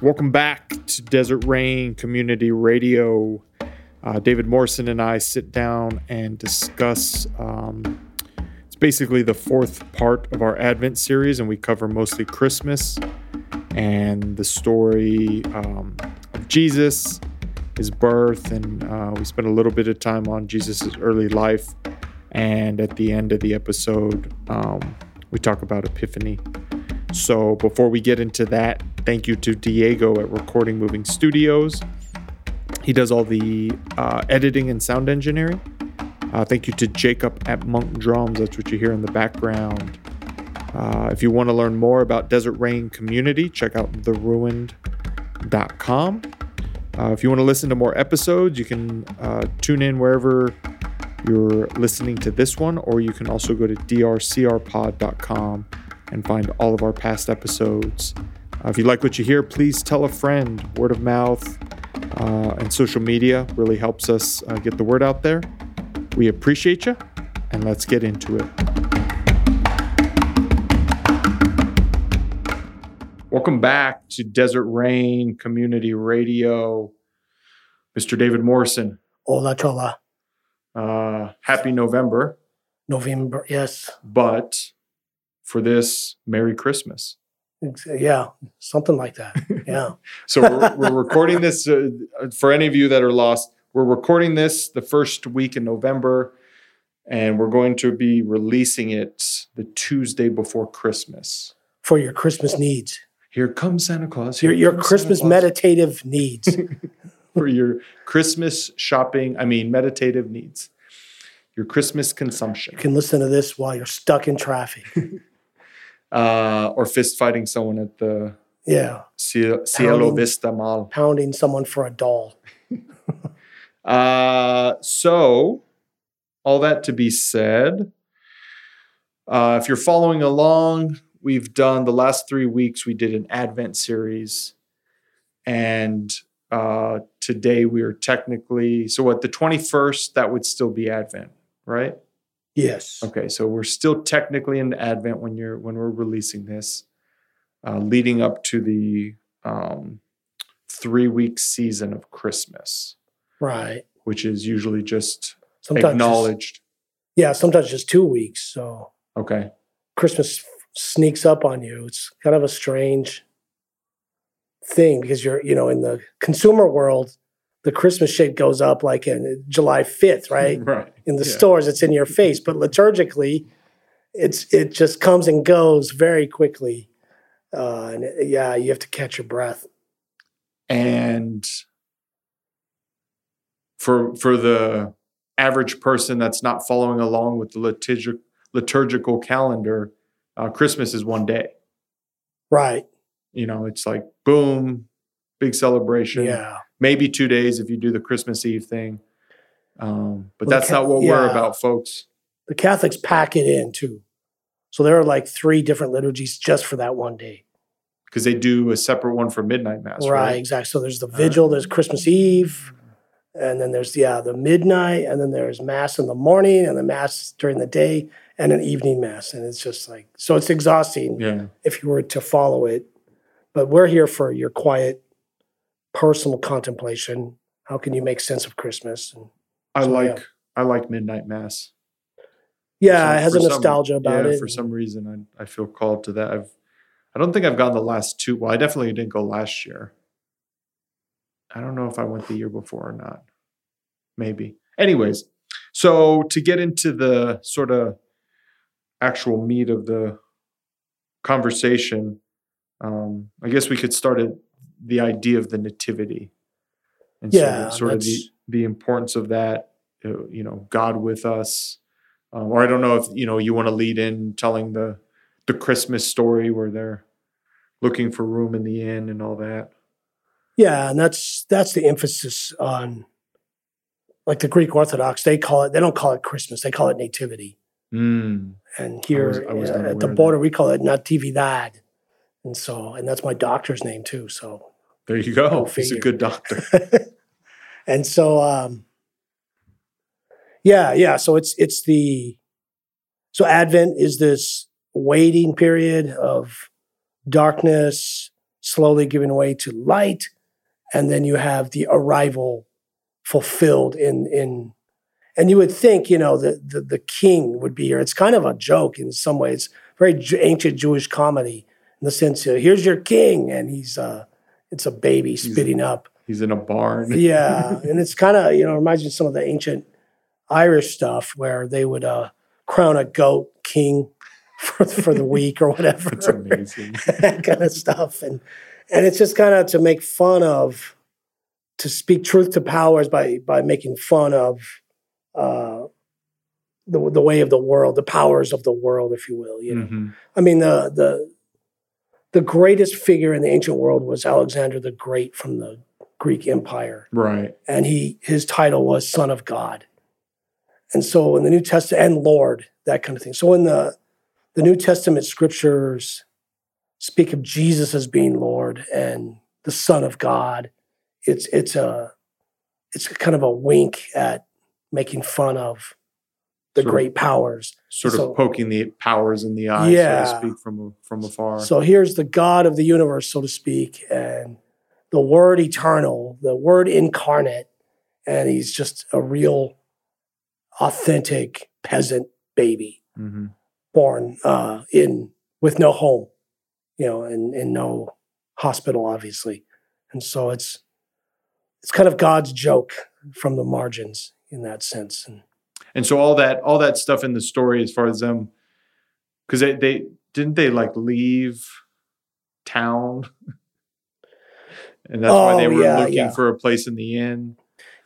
Welcome back to Desert Rain Community Radio. Uh, David Morrison and I sit down and discuss. Um, it's basically the fourth part of our Advent series, and we cover mostly Christmas and the story um, of Jesus, his birth, and uh, we spend a little bit of time on Jesus' early life. And at the end of the episode, um, we talk about Epiphany. So before we get into that, thank you to Diego at Recording Moving Studios. He does all the uh, editing and sound engineering. Uh, thank you to Jacob at Monk Drums. That's what you hear in the background. Uh, if you want to learn more about Desert Rain Community, check out theruined.com. Uh, if you want to listen to more episodes, you can uh, tune in wherever you're listening to this one, or you can also go to drcrpod.com and find all of our past episodes. Uh, if you like what you hear, please tell a friend. Word of mouth uh, and social media really helps us uh, get the word out there. We appreciate you, and let's get into it. Welcome back to Desert Rain Community Radio. Mr. David Morrison. Hola, chola. Uh, happy November. November, yes. But for this, Merry Christmas. Yeah, something like that. Yeah. so we're, we're recording this uh, for any of you that are lost. We're recording this the first week in November, and we're going to be releasing it the Tuesday before Christmas. For your Christmas needs. Here comes Santa Claus. Here your your Christmas meditative needs. for your Christmas shopping, I mean, meditative needs, your Christmas consumption. You can listen to this while you're stuck in traffic. uh, or fist fighting someone at the yeah Cielo, Cielo Vista Mall. Pounding someone for a doll. uh, so, all that to be said, uh, if you're following along, we've done the last three weeks, we did an Advent series. And uh, today we are technically, so what, the 21st, that would still be Advent, right? Yes. Okay, so we're still technically in Advent when you're when we're releasing this, uh, leading up to the um, three week season of Christmas, right? Which is usually just sometimes acknowledged. Just, yeah, sometimes just two weeks. So okay, Christmas sneaks up on you. It's kind of a strange thing because you're you know in the consumer world the Christmas shade goes up like in July 5th, right? Right. In the yeah. stores, it's in your face. But liturgically, it's it just comes and goes very quickly. Uh, and it, yeah, you have to catch your breath. And for for the average person that's not following along with the liturgic, liturgical calendar, uh, Christmas is one day. Right. You know, it's like boom, big celebration. Yeah maybe two days if you do the Christmas Eve thing. Um, but well, that's not what yeah. we're about, folks. The Catholics pack it in too. So there are like three different liturgies just for that one day. Because they do a separate one for midnight mass, right? Right, exactly. So there's the vigil, uh, there's Christmas Eve, and then there's yeah the midnight, and then there's mass in the morning, and the mass during the day, and an evening mass, and it's just like so it's exhausting. Yeah. If you were to follow it, but we're here for your quiet personal contemplation. How can you make sense of Christmas? And I so, like yeah. I like midnight mass. Yeah, some, it has a nostalgia some, about yeah, it. For some reason, I, I feel called to that. I've I don't think I've gone the last two. Well, I definitely didn't go last year. I don't know if I went the year before or not. Maybe. Anyways, so to get into the sort of actual meat of the conversation, um, I guess we could start at the idea of the nativity and yeah, sort of, sort of the, the importance of that uh, you know god with us um, or i don't know if you know you want to lead in telling the the christmas story where they're looking for room in the inn and all that yeah and that's that's the emphasis on like the greek orthodox they call it they don't call it christmas they call it nativity mm. and here I was, I was uh, at the border we call it natividad and so, and that's my doctor's name too. So there you go. He's a good doctor. and so, um, yeah, yeah. So it's it's the so Advent is this waiting period of darkness, slowly giving way to light, and then you have the arrival fulfilled in in and you would think you know the, the the king would be here it's kind of a joke in some ways very ancient jewish comedy in the sense of here's your king and he's uh it's a baby spitting up He's in a barn. yeah and it's kind of you know reminds me of some of the ancient irish stuff where they would uh crown a goat king for, for the week or whatever It's amazing. that kind of stuff and and it's just kind of to make fun of to speak truth to powers by by making fun of uh the, the way of the world the powers of the world if you will you know Mhm. i mean the the the greatest figure in the ancient world was alexander the great from the greek empire Right. and he his title was son of god and so in the new testament and lord that kind of thing so in the the new testament scriptures speak of jesus as being lord and the son of god it's it's a it's kind of a wink at making fun of the Sort great powers Sort So- of poking the powers in the eye, Yeah. so to speak, from from afar. So here's the God of the universe, so to speak, and the Word eternal, the Word incarnate, and he's just a real, authentic peasant baby hmm born uh, in with no home, you know, and, and no hospital, obviously, and so it's it's kind of God's joke from the margins in that sense, and And so all that all that stuff in the story, as far as them, because they they didn't they like leave town, and that's why they Oh, were yeah, looking yeah. for a place in the inn.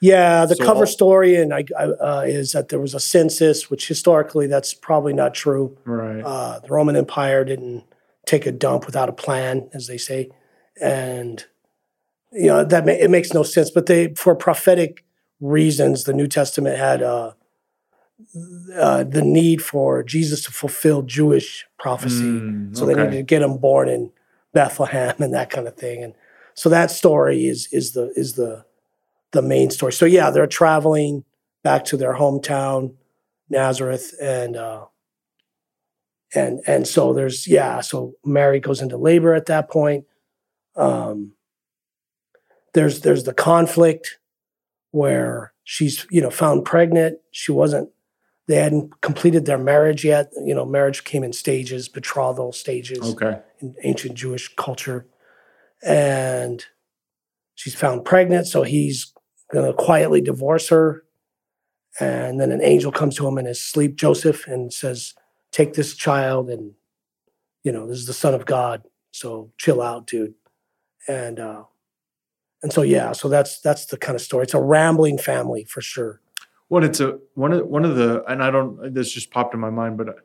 Yeah, the So cover story and I, I, uh, is that there was a census, which historically that's probably not true. Right. Uh, the Roman Empire didn't take a dump without a plan, as they say, and you know that ma- it makes no sense. But they, for prophetic reasons, the New Testament had uh, uh, the need for Jesus to fulfill Jewish prophecy. Mm, So they needed to get him born in Bethlehem and that kind of thing. And so that story is is the is the the main story. So yeah, they're traveling back to their hometown, Nazareth, and uh, and and so there's yeah. So Mary goes into labor at that point. Um, there's there's the conflict where she's you know found pregnant. She wasn't. They hadn't completed their marriage yet. You know, marriage came in stages, betrothal stages Okay. in ancient Jewish culture. And she's found pregnant, so he's going to quietly divorce her. And then an angel comes to him in his sleep, Joseph, and says, Take this child, and, you know, this is the Son of God. So chill out, dude. And, uh, and so yeah, so that's that's the kind of story. It's a rambling family for sure. Well, it's a one of one of the, and I don't. This just popped in my mind, but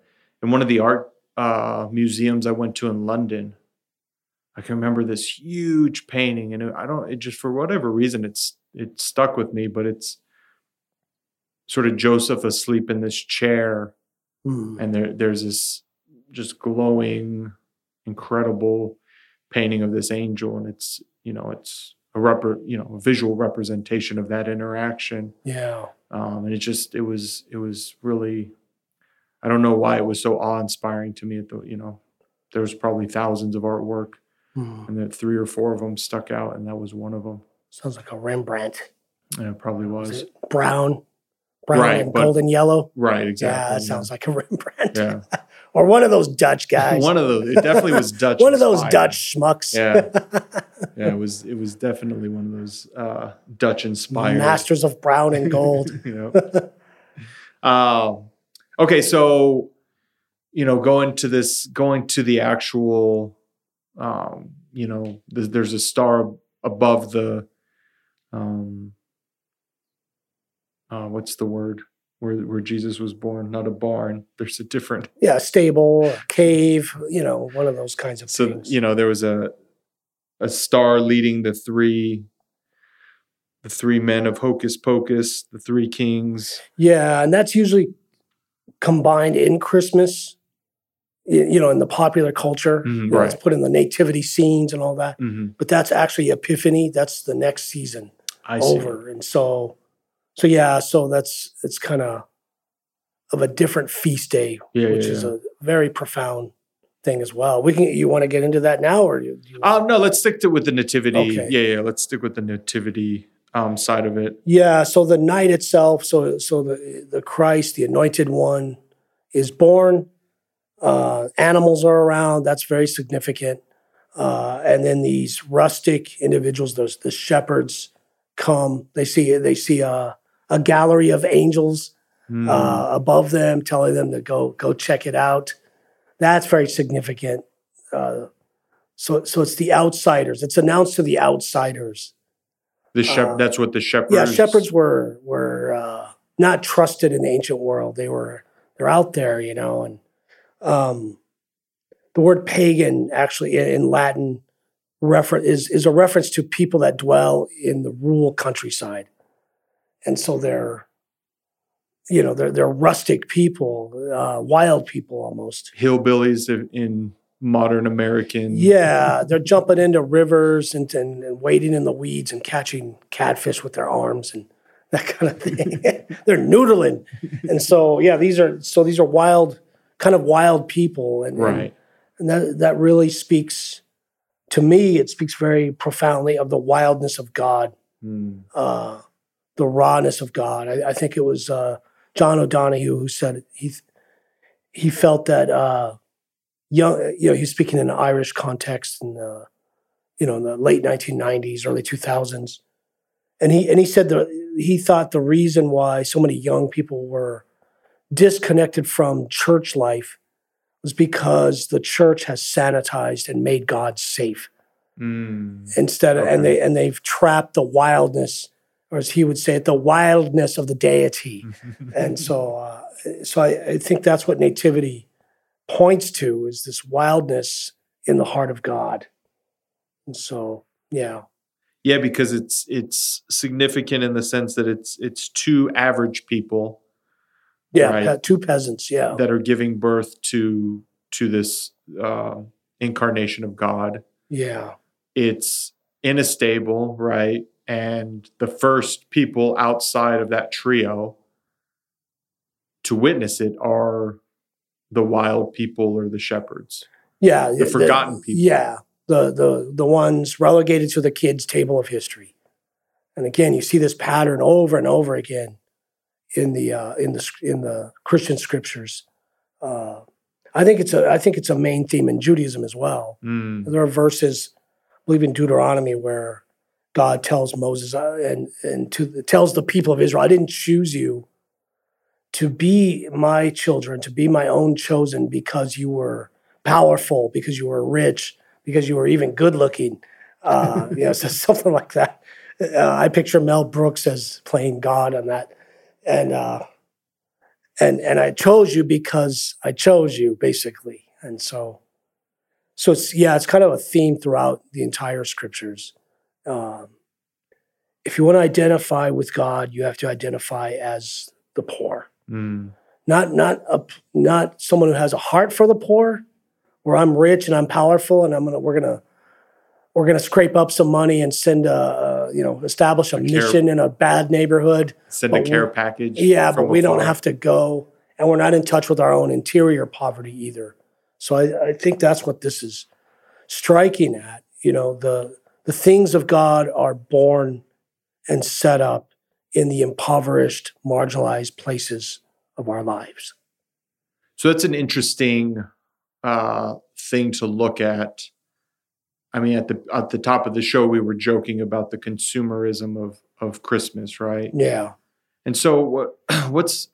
in one of the art uh, museums I went to in London, I can remember this huge painting, and it, I don't. It just for whatever reason, it's it stuck with me. But it's sort of Joseph asleep in this chair, Hmm. and there there's this just glowing, incredible painting of this angel, and it's you know it's a rep, you know a visual representation of that interaction Yeah. um, and it just it was it was really i don't know why it was so awe-inspiring to me at the you know there was probably thousands of artwork Hmm. and that three or four of them stuck out and that was one of them Sounds like a Rembrandt. Yeah, it probably was it brown, brown Right, and but- golden yellow? right exactly Yeah, that sounds like a Rembrandt. yeah or one of those Dutch guys. one of those it definitely was dutch One of those inspired. Dutch schmucks. Yeah. yeah it was it was definitely one of those uh dutch inspired Masters of brown and gold. you know. um, okay, so you know, going to this, going to the actual, um, you know, th- there's a star above the, um, uh, what's the word where where Jesus was born? Not a barn. There's a different. yeah, stable, cave, you know, one of those kinds of So things. you know, there was a a star leading the three. The three men of Hocus Pocus, the three kings. yeah, and that's usually combined in Christmas, you know, in the popular culture. Mhm, You know, It's put in the nativity scenes and all that. Mhm. But that's actually Epiphany. That's the next season. I see. over and so so yeah so that's it's kind of of a different feast day Yeah, which yeah, is yeah. a very profound thing as well. We can. You want to get into that now, or you, you Um, no, let's stick to with the nativity. Okay. Yeah, yeah. Let's stick with the nativity um, side of it. Yeah, so the night itself, so so the the Christ, the anointed one, is born. Uh, animals are around. That's very significant. Uh, and then these rustic individuals, those the shepherds, come. They see they see a a gallery of angels Hmm. uh, above them, telling them to go go check it out. That's very significant. Uh, so so it's the outsiders. It's announced to the outsiders. the shep- uh, that's what the shepherds. Yeah, shepherds were were uh, not trusted in the ancient world. They were they're out there, you know, and um, the word pagan actually in, in Latin refer- is is a reference to people that dwell in the rural countryside, and so they're you know they're they're rustic people, uh, wild people almost. hillbillies in- in modern American. Yeah, they're jumping into rivers and, and, and wading in the weeds and catching catfish with their arms and that kind of thing. they're noodling, and so yeah, these are so these are wild, kind of wild people, and and- Right. and that that really speaks to me. It speaks very profoundly of the wildness of God, Hmm. uh, the rawness of God. I, I think it was uh, John O'Donohue who said he he felt that uh, young, you know, he was speaking in an Irish context in the, you know, in the late 1990s, early 2000s, and he and he said that he thought the reason why so many young people were disconnected from church life was because the church has sanitized and made God safe. Hmm. instead of and they and they've trapped the wildness or as he would say it the wildness of the deity. And so uh, so I, I think that's what nativity points to is this wildness in the heart of god. And so yeah. Yeah, because it's it's significant in the sense that it's it's two average people yeah Right. pe- two peasants yeah that are giving birth to to this uh, incarnation of God. yeah It's in a stable, right? And the first people outside of that trio to witness it are the wild people or the shepherds. yeah The forgotten people. yeah the the the ones relegated to the kids table of history and again you see this pattern over and over again in the uh, in the in the christian scriptures. Uh, i think it's a i think it's a main theme in judaism as well. Hmm. there are verses i believe in deuteronomy where god tells moses uh, and and to tells the people of israel i didn't choose you to be my children to be my own chosen because you were powerful because you were rich because you were even good looking uh, you know so something like that. Uh, i picture mel brooks as playing god on that and uh, and and i chose you because i chose you basically. And so so it's yeah it's kind of a theme throughout the entire scriptures. Um, if you want to identify with god you have to identify as the poor. Hmm. not not a not someone who has a heart for the poor where i'm rich and i'm powerful and i'm gonna we're gonna we're gonna scrape up some money and send a, a you know establish a, A care- mission in a bad neighborhood Send a care package. yeah but we don't have to go and we're not in touch with our own interior poverty either so i, I think that's what this is striking at you know the the things of god are born and set up in the impoverished marginalized places of our lives So that's an interesting uh, thing to look at. I mean, at the at the top of the show, we were joking about the consumerism of of Christmas, right? yeah And so, what what's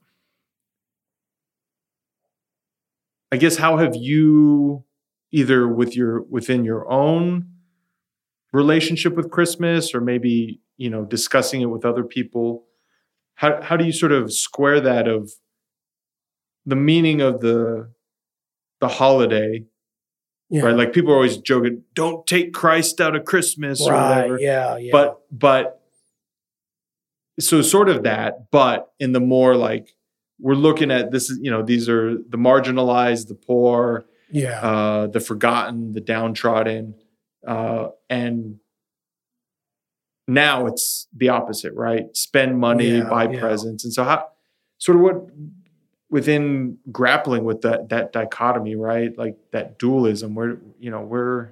I guess how have you either with your within your own relationship with Christmas, or maybe you know discussing it with other people? How how do you sort of square that of the meaning of the the holiday yeah. Right? Like people are always joking don't take christ out of christmas or whatever. right yeah yeah. But but so sort of that but in the more like we're looking at this is you know these are the marginalized the poor yeah. uh the forgotten the downtrodden uh and now it's the opposite right? Spend money Yeah, buy yeah. presents. And so how sort of what within grappling with that that dichotomy, right? Like that dualism, where you know we're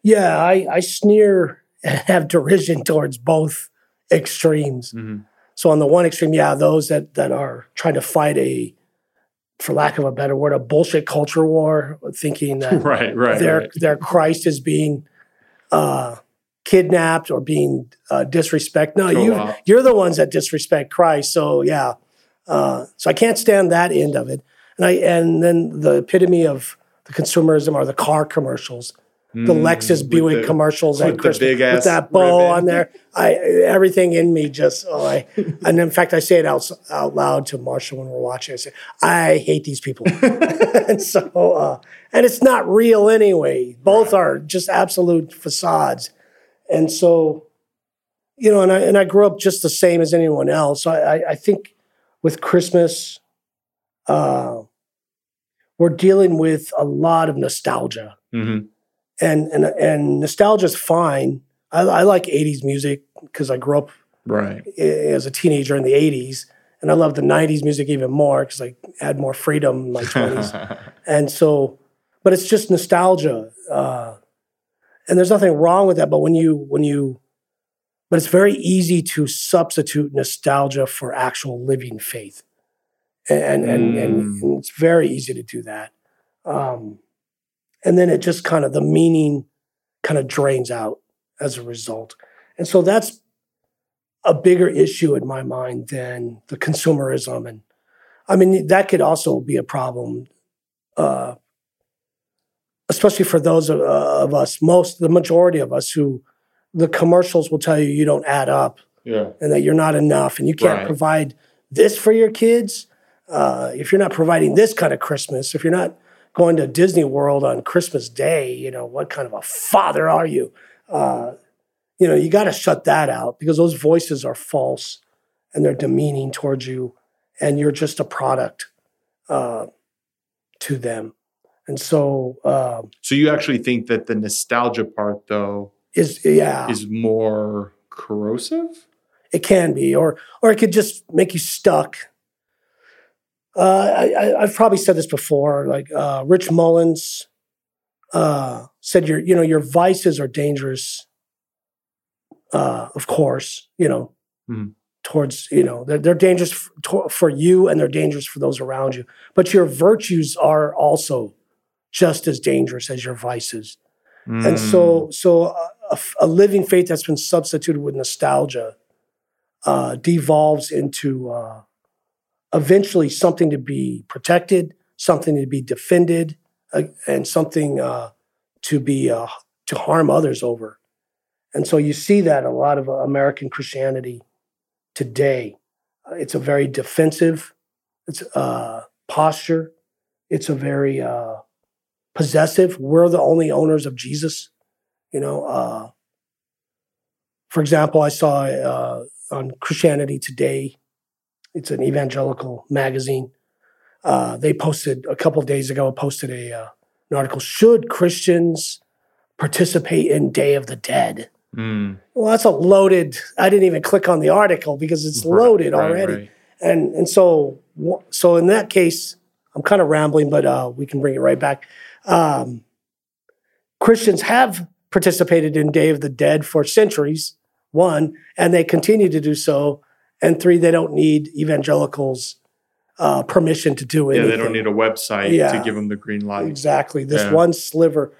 Yeah, I, I sneer and have derision towards both extremes. Mhm. So on the one extreme, yeah, those that that are trying to fight a, for lack of a better word, a bullshit culture war, thinking that right, right, their right. their Christ is being uh, kidnapped or being uh, disrespect. No, you you're the ones that disrespect Christ. So yeah, uh, so I can't stand that end of it. And I and then the epitome of the consumerism are the car commercials, the Mm, Lexus with Buick the- commercials at the Christmas with that bow ribbon. on there. I everything in me just oh I and in fact I say it out out loud to Marshall when we're watching. I say I hate these people, and so uh, and it's not real anyway. Both are just absolute facades, and so you know, and I and I grew up just the same as anyone else. I I, I think with Christmas, uh, we're dealing with a lot of nostalgia Mhm. and and and nostalgia's fine. I, I like '80s music because I grew up Right. as a teenager in the '80s, and I love the '90s music even more because I had more freedom in my 20s. and so, but it's just nostalgia, uh, and there's nothing wrong with that. But when you when you, but it's very easy to substitute nostalgia for actual living faith, and and, and, and it's very easy to do that. Um, and then it just kind of the meaning kind of drains out as a result. And so that's a bigger issue in my mind than the consumerism. And I mean, that could also be a problem, uh, especially for those of, uh, of us, most, the majority of us who the commercials will tell you you don't add up yeah. and that you're not enough and you can't Right. provide this for your kids. Uh, if you're not providing this kind of Christmas, if you're not going to Disney World on Christmas Day, you know, what kind of a father are you? Uh, you know, you got to shut that out because those voices are false and they're demeaning towards you, and you're just a product uh, to them. And so, uh, So you actually think that the nostalgia part, though, is yeah, is more corrosive? It can be, or or it could just make you stuck. Uh, I, I, I've probably said this before. Like uh, Rich Mullins uh, said, your you know your vices are dangerous. Uh, of course, you know Mhm. towards you know they're, they're dangerous f- to, for you and they're dangerous for those around you. But your virtues are also just as dangerous as your vices. And Mm. so, so a, a living faith that's been substituted with nostalgia uh, devolves into uh, eventually something to be protected, something to be defended, uh, and something uh, to be uh, to harm others over. And so you see that a lot of uh, American Christianity today. Uh, It's a very defensive, it's uh, posture. It's a very uh, possessive. We're the only owners of Jesus. You know, uh, for example, I saw uh, on Christianity Today, it's an evangelical magazine. Uh, they posted a couple days ago, posted a uh, an article. Should Christians participate in Day of the Dead? Mm. Well, that's a loaded. I didn't even click on the article because it's Right, loaded right, already right. and and so so in that case i'm kind of rambling but uh, we can bring it right back um, christians have participated in day of the dead for centuries one and they continue to do so and three they don't need evangelicals uh, permission to do it. Yeah, they don't need a website to give them the green light. exactly this Yeah. one sliver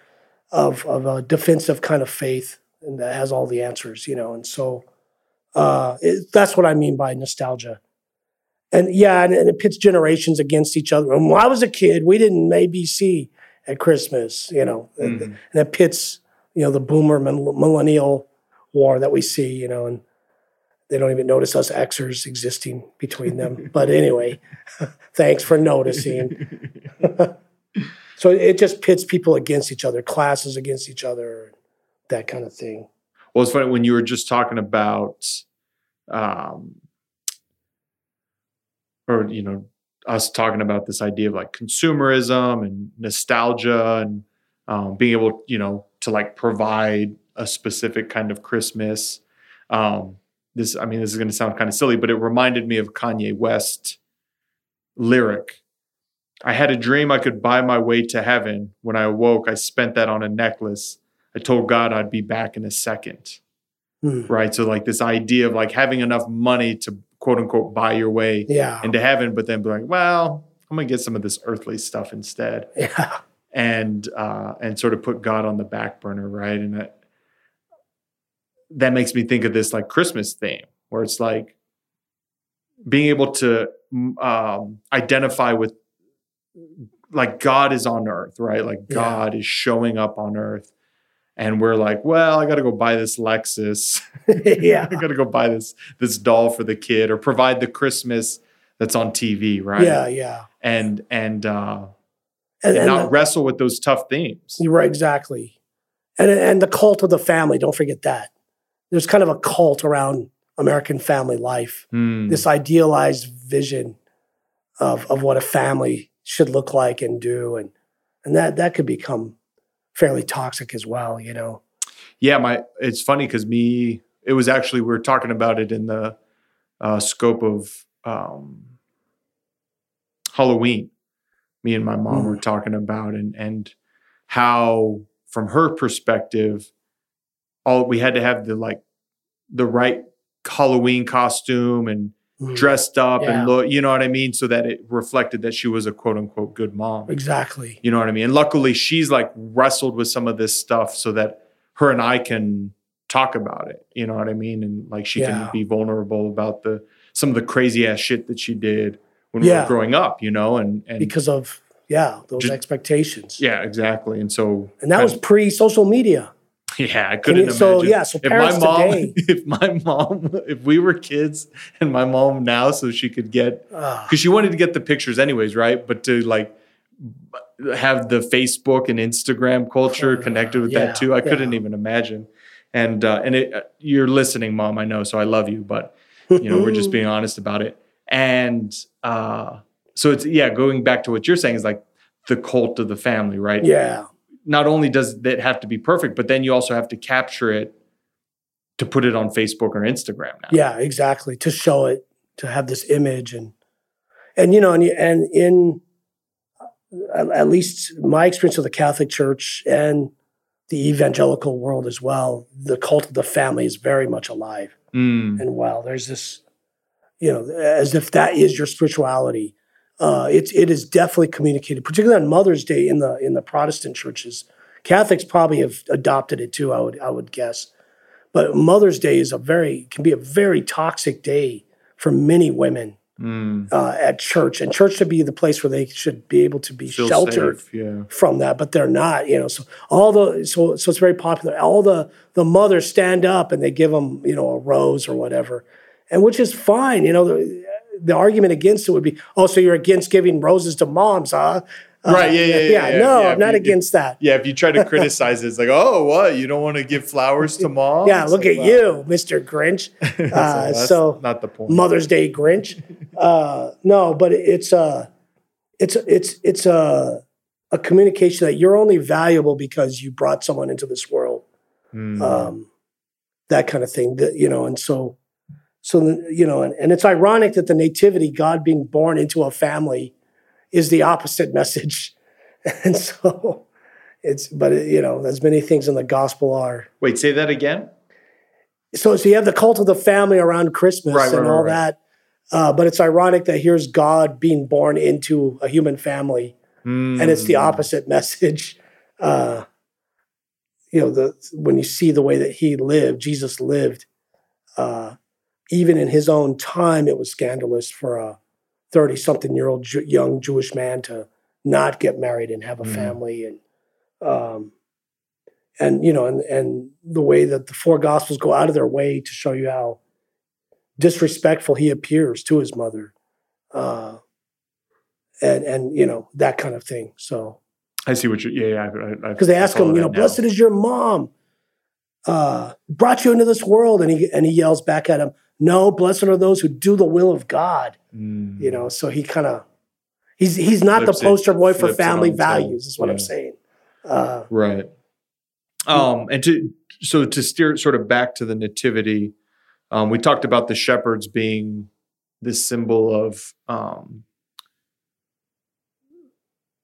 of of a defensive kind of faith and that has all the answers you know and so uh, it, that's what i mean by nostalgia and yeah and, and it pits generations against each other and when i was a kid we didn't abc at christmas you know and, Mhm. and it pits you know the boomer millennial war that we see you know and they don't even notice us xers existing between them but anyway thanks for noticing so it just pits people against each other, classes against each other, that kind of thing. Well, it's funny when you were just talking about, um, or you know, us talking about this idea of like consumerism and nostalgia and um, being able, you know, to like provide a specific kind of Christmas. Um, this, I mean, this is going to sound kind of silly, but it reminded me of Kanye West lyric. I had a dream I could buy my way to heaven. When I awoke, I spent that on a necklace. I told God I'd be back in a second. Hmm. Right. So, like, this idea of like having enough money to quote unquote buy your way Yeah. into heaven, but then be like, well, I'm going to get some of this earthly stuff instead Yeah. and uh, and sort of put God on the back burner, right? And that that makes me think of this like Christmas theme, where it's like being able to mm, um, identify with like God is on earth, right? Like Yeah. God is showing up on earth, and we're like, well, I got to go buy this Lexus. yeah. I got to go buy this this doll for the kid, or provide the Christmas that's on TV, right? Yeah. Yeah. and and uh, And, and and not the- wrestle with those tough themes. You're right, exactly. And and the cult of the family, don't forget that. There's kind of a cult around American family life. Hmm. This idealized vision of of what a family should look like and do and and that that could become fairly toxic as well, you know. yeah, my it's funny because me, it was actually we were talking about it in the uh, scope of um, Halloween. Me and my mom Mm. were talking about and and how from her perspective, all we had to have the like the right Halloween costume and Mm. dressed up Yeah. and look, you know what I mean, so that it reflected that she was a quote unquote good mom. Exactly. You know what I mean? And luckily, she's like wrestled with some of this stuff so that her and I can talk about it. You know what I mean? And like she Yeah. can be vulnerable about the some of the crazy ass shit that she did when we were growing up. You know, and and Because of yeah, those Just- expectations. yeah, exactly. And so And that was pre social media. yeah, I couldn't you- imagine. so yeah, so if my mom, today if my mom, if we were kids and my mom now, so she could get because she wanted to get the pictures anyways, right? But to like have the Facebook and Instagram culture Uh, connected with yeah, that too, I couldn't even imagine. And uh, and it, you're listening, mom. I know, so I love you, but you know we're just being honest about it. And uh, so it's yeah, going back to what you're saying is like the cult of the family, right? yeah. Not only does it have to be perfect, but then you also have to capture it to put it on Facebook or Instagram now. Yeah, exactly. To show it, to have this image, and and you know, and and in at, at least my experience with the Catholic Church and the evangelical world as well, the cult of the family is very much alive Mm, and well. There's this, you know, as if that is your spirituality. Uh, it's it is definitely communicated, particularly on Mother's Day in the in the Protestant churches. Catholics probably have adopted it too. I would I would guess, but Mother's Day is a very can be a very toxic day for many women mm. uh, at church, and church should be the place where they should be able to be sheltered safe, yeah. from that, but they're not. You know, so all the so so it's very popular. All the the mothers stand up and they give them you know a rose or whatever, and which is fine. You know, the, argument against it would be, oh, so you're against giving roses to moms, huh? Uh, Right, yeah, yeah, yeah, yeah, no, yeah, I'm not you- against that. Yeah, if you try to criticize it, it's like, oh, what? You don't want to give flowers to mom? Yeah, It's look like, at wow. you, Mr. Grinch. So Uh, that's so not the point. Mother's Day Grinch. Uh, no, but it's a, it's a, it's it's a a communication that you're only valuable because you brought someone into this world. Mm. um, that kind of thing. That you know, and so, so the, you know, and, and it's ironic that the nativity, God being born into a family, is the opposite message, and so it's. But it, you know, as many things in the gospel are. Wait, say that again. So, so you have the cult of the family around Christmas Right, and right, all right, that. Uh, but it's ironic that here's God being born into a human family, and it's the Mm. opposite message. Uh, you know, the when you see the way that he lived, Jesus lived, uh, even in his own time, it was scandalous for a thirty-something-year-old Ju- young Jewish man to not get married and have a Mm. family, and um, and you know, and and the way that the four Gospels go out of their way to show you how disrespectful he appears to his mother, uh, and and you know that kind of thing. So I see what you. Yeah, yeah. Because they ask him, you know, now. blessed is your mom, uh, brought you into this world, and he and he yells back at him, no, blessed are those who do the will of God. Mm. You know, so he kind of he's he's not Flips the it- poster boy for family on its head. values, is what I'm saying. Uh, Right. Um, and to so to steer it sort of back to the nativity, um, we talked about the shepherds being this symbol of um,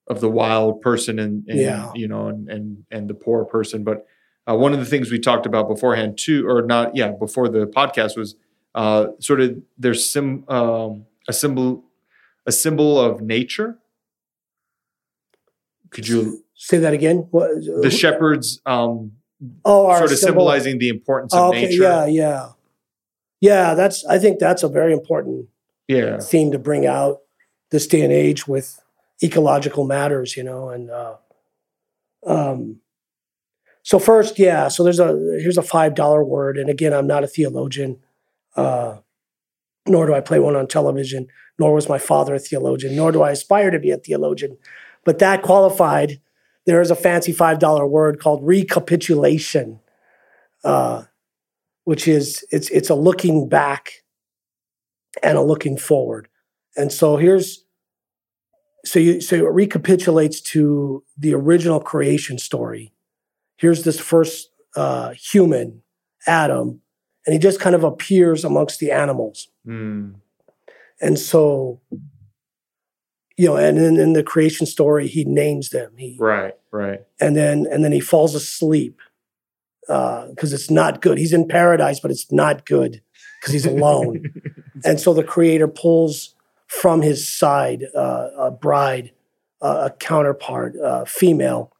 of the wild person and, and Yeah. you know and and and the poor person. But uh, one of the things we talked about beforehand too, or not, yeah, before the podcast was uh, sort of there's sim um, a symbol a symbol of nature. Could you Say that again. What, the shepherds um, oh, sort of symbol- symbolizing the importance of Oh, okay, nature? yeah, yeah, yeah. That's I think that's a very important yeah, theme to bring out this day and age with ecological matters, you know, and uh, um, so first, yeah. So there's a here's a five dollar word, and again, I'm not a theologian, uh, nor do I play one on television, nor was my father a theologian, nor do I aspire to be a theologian, but that qualified. There is a fancy five dollar word called recapitulation, uh, which is it's it's a looking back and a looking forward. And so here's so you so it recapitulates to the original creation story. Here's this first uh, human, Adam, and he just kind of appears amongst the animals. Mm, And so, you know, and in, in the creation story, he names them. He right, right. and then and then he falls asleep because it's not good. He's in paradise, but it's not good because he's alone. and so the creator pulls from his side uh, a bride, uh, a counterpart, uh, female,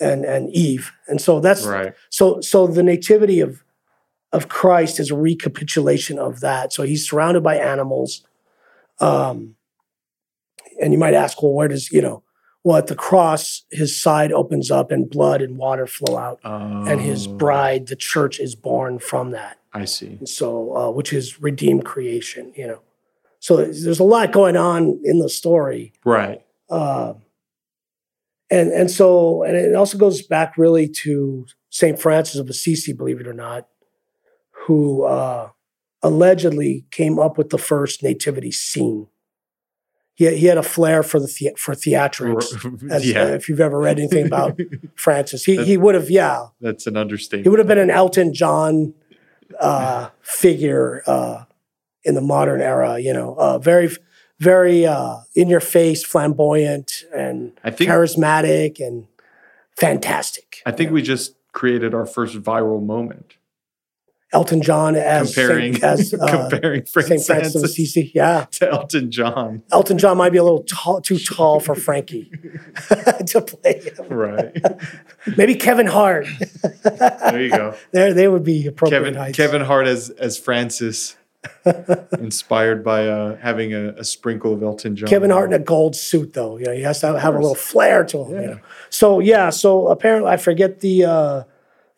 and and Eve. And so that's right. so so the nativity of of Christ is a recapitulation of that. So he's surrounded by animals. Um, and you might ask, well, where does you know? Well, at the cross, his side opens up and blood and water flow out, and his Oh, bride, the church, is born from that. I see. And so, uh, which is redeemed creation, you know. So there's a lot going on in the story. Right. Uh, and and so and it also goes back really to Saint Francis of Assisi, believe it or not, who uh, allegedly came up with the first nativity scene. He, he had a flair for the, the for theatrics. As, yeah. uh, if you've ever read anything about Francis, he he would have yeah That's an understatement. he would have been an Elton John uh, figure uh, in the modern era. You know, uh, very, very uh, in your face, flamboyant, and think charismatic, and fantastic. I think we just created our first viral moment Elton John as comparing Saint, as uh, comparing Saint Francis Francis of Assisi. Yeah, to Elton John. Elton John might be a little tall, too tall for Frankie to play. him. Right. Maybe Kevin Hart. There you go. there, they would be appropriate Kevin heights. Kevin Hart as as Francis, inspired by uh, having a, a sprinkle of Elton John. Kevin Hart in a gold suit, though. You know, he has to have a little flair to him. you Yeah. know. So yeah, so apparently I forget the uh,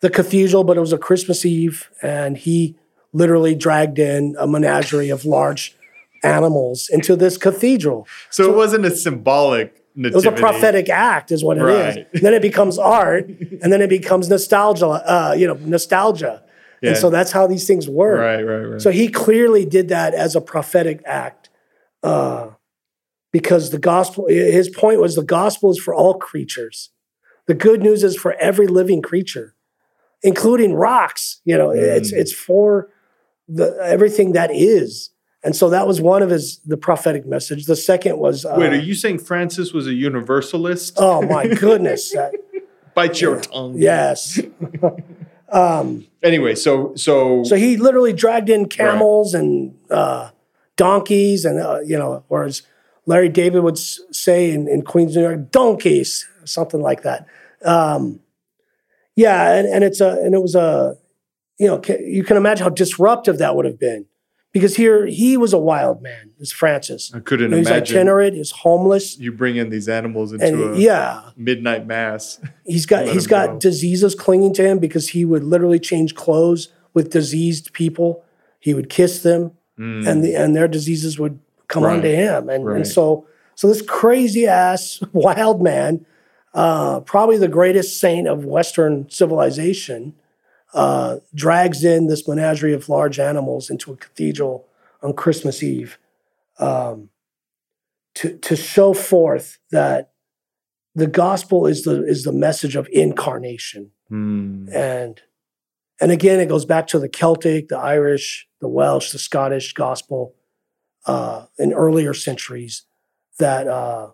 the cathedral, but it was a Christmas Eve, and he literally dragged in a menagerie of large animals into this cathedral. So, it wasn't a symbolic It was a prophetic act, is what it is. Right. then it becomes art, and then it becomes nostalgia. Uh, you know, nostalgia. Yeah. And so that's how these things work. Right, right, right. So he clearly did that as a prophetic act, uh, because the gospel. His point was the gospel is for all creatures. The good news is for every living creature, including rocks. You know, it's Mm. it's for the everything that is. And so that was one of his the prophetic message. The second was uh, Wait, are you saying Francis was a universalist? oh my goodness, that- Bite your tongue. yes. um, Anyway, so so, So he literally dragged in camels and uh, donkeys, and uh, you know, or as Larry David would say in, in Queens, New York, donkeys, something like that. Um, yeah, and, and it's a and it was a, you know, you can imagine how disruptive that would have been, because here he was a wild man, this Francis. I couldn't You know, he's imagine itinerant, he's homeless, you bring in these animals into and a yeah, midnight mass. He's got he's got go. diseases clinging to him because he would literally change clothes with diseased people. He would kiss them, Mm, and the and their diseases would come Right. onto him. And, Right. and so so this crazy ass wild man, uh, probably the greatest saint of Western civilization, uh, drags in this menagerie of large animals into a cathedral on Christmas Eve um, to to show forth that the gospel is the is the message of incarnation. Mm, and and again it goes back to the celtic the irish the welsh the scottish gospel uh, in earlier centuries that uh,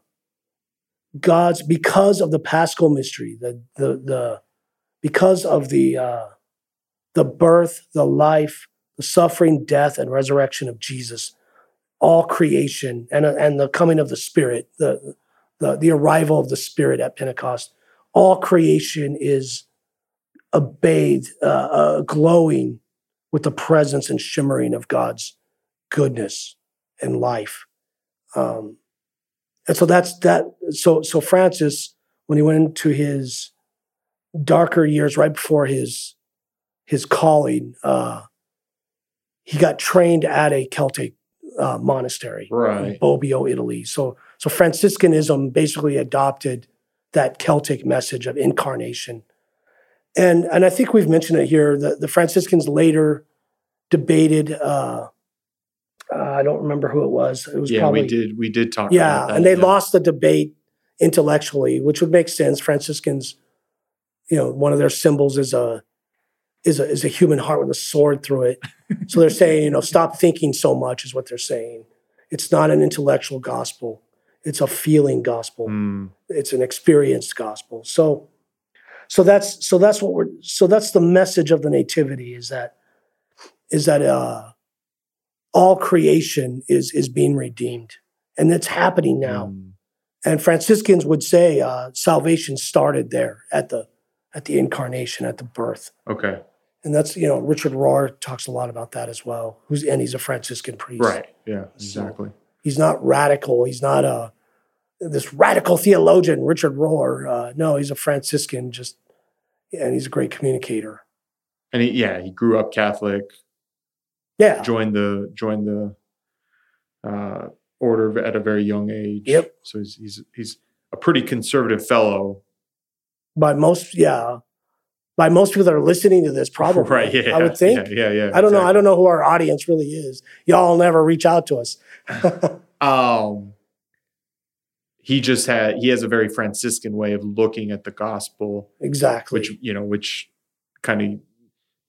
God's because of the Paschal mystery, the the the because of the uh, the birth, the life, the suffering, death, and resurrection of Jesus, all creation and and the coming of the Spirit, the the the arrival of the Spirit at Pentecost, all creation is a bathed, uh, uh, glowing with the presence and shimmering of God's goodness and life. Um, and so that's that. So so Francis, when he went into his darker years, right before his his calling, uh, he got trained at a Celtic uh, monastery Right. in Bobbio, Italy. So so Franciscanism basically adopted that Celtic message of incarnation. And and I think we've mentioned it here. The, the Franciscans later debated. Uh, uh, I don't remember who it was. It was Yeah, probably we did. We did talk. yeah, about that, and they yeah. lost the debate intellectually, which would make sense. Franciscans, you know, one of their symbols is a is a is a human heart with a sword through it. so they're saying, you know, stop thinking so much is what they're saying. It's not an intellectual gospel; it's a feeling gospel. Mm, It's an experienced gospel. So, so that's so that's what we're so that's the message of the nativity is that is that uh, all creation is is being redeemed, and it's happening now. mm, And Franciscans would say uh, salvation started there at the at the incarnation, at the birth. okay. And that's you know Richard Rohr talks a lot about that as well. Who's and he's a Franciscan priest. Right. Yeah. So- Exactly. He's not radical. He's not a this radical theologian, Richard Rohr. Uh, no, he's a Franciscan. Just and he's a great communicator. And he, yeah, he grew up Catholic. Yeah. Joined the joined the uh, order at a very young age. Yep. So he's he's he's a pretty conservative fellow. By most, yeah. By most people that are listening to this, probably. Right. Yeah. I would think. Yeah. Yeah. yeah I don't know. I don't know who our audience really is. Y'all never reach out to us. um he just had he has a very franciscan way of looking at the gospel exactly. which you know which kind of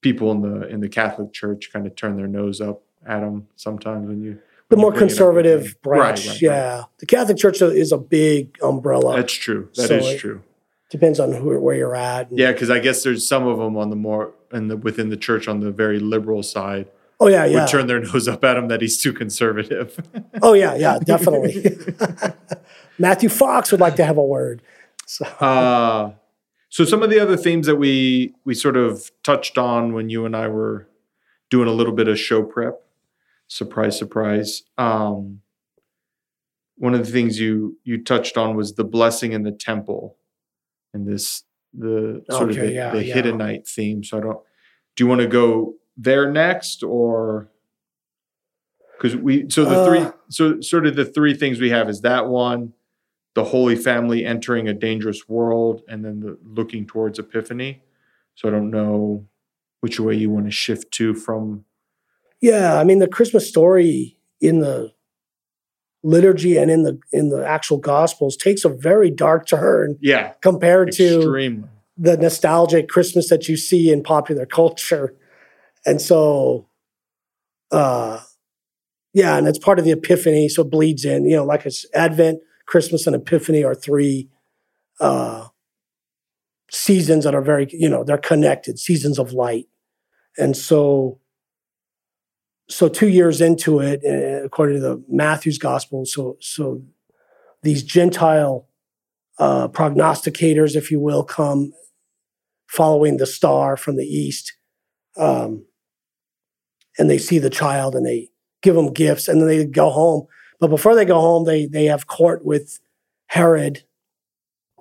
people in the in the catholic church kind of turn their nose up at him sometimes when you the more bring it up with conservative branch. Right, right, right. yeah. The Catholic Church is a big umbrella. that's true That is So it- true Depends on who, where you're at. yeah because i guess there's some of them on the more and the within the church on the very liberal side Oh yeah, yeah. would turn their nose up at him that he's too conservative Oh yeah, yeah, definitely. Matthew Fox would like to have a word. So Uh, so some of the other themes that we we sort of touched on when you and I were doing a little bit of show prep. Surprise, surprise. Um, one of the things you you touched on was the blessing in the temple, and this the sort of the, yeah, the yeah. hidden night theme. So I don't. Do you want to go there next, or because we so the Uh, three so sort of the three things we have is that one, the Holy Family entering a dangerous world, and then the looking towards Epiphany. So I don't know which way you want to shift to from. yeah, I mean the Christmas story in the liturgy and in the in the actual Gospels takes a very dark turn Yeah, compared to the nostalgic Christmas that you see in popular culture. And so, uh, yeah, and it's part of the Epiphany, so it bleeds in. You know, like it's Advent, Christmas, and Epiphany are three uh, seasons that are very, you know, they're connected, seasons of light. And so, so two years into it, according to the Matthew's Gospel, so so these Gentile uh, prognosticators, if you will, come following the star from the east, um, and they see the child and they give them gifts, and then they go home. But before they go home, they they have court with Herod,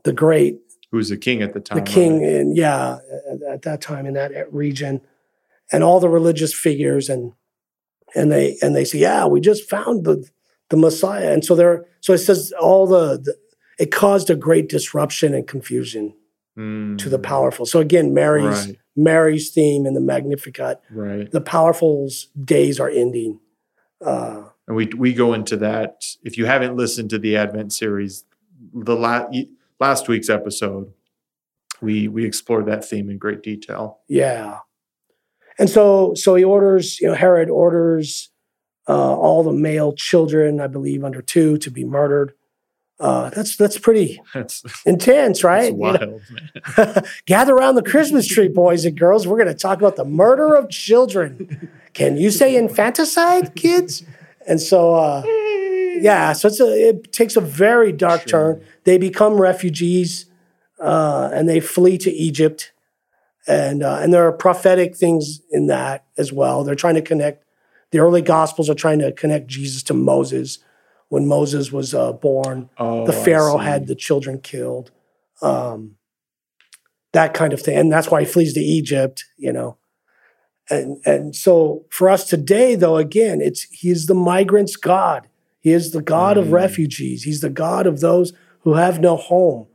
the Great, Who was the king at the time? the king, right? and yeah, at, at that time in that region, and all the religious figures, and and they and they say, yeah, we just found the the Messiah, and so they're so it says all the, the it caused a great disruption and confusion to the Mm, powerful. So again, Mary's Right, Mary's theme in the Magnificat, right. the powerful's days are ending. Uh, And we we go into that. If you haven't listened to the Advent series, the last last week's episode, we we explored that theme in great detail. yeah, and so so he orders, you know, Herod orders uh, all the male children, I believe, under two, to be murdered. Uh, that's that's pretty That's, intense, right? that's You know? man. Gather around the Christmas tree, boys and girls. We're going to talk about the murder of children. Can you say infanticide, kids? And so, uh, yeah, so it's a, it takes a very dark Sure. turn. They become refugees uh, and they flee to Egypt. And, uh, and there are prophetic things in that as well. They're trying to connect, the early gospels are trying to connect Jesus to Moses when Moses was uh, born Oh, the pharaoh had the children killed um, that kind of thing and that's why he flees to egypt you know and and so for us today though again it's he's the migrants god. He is the god of Mm. refugees. He's the god of those who have no home.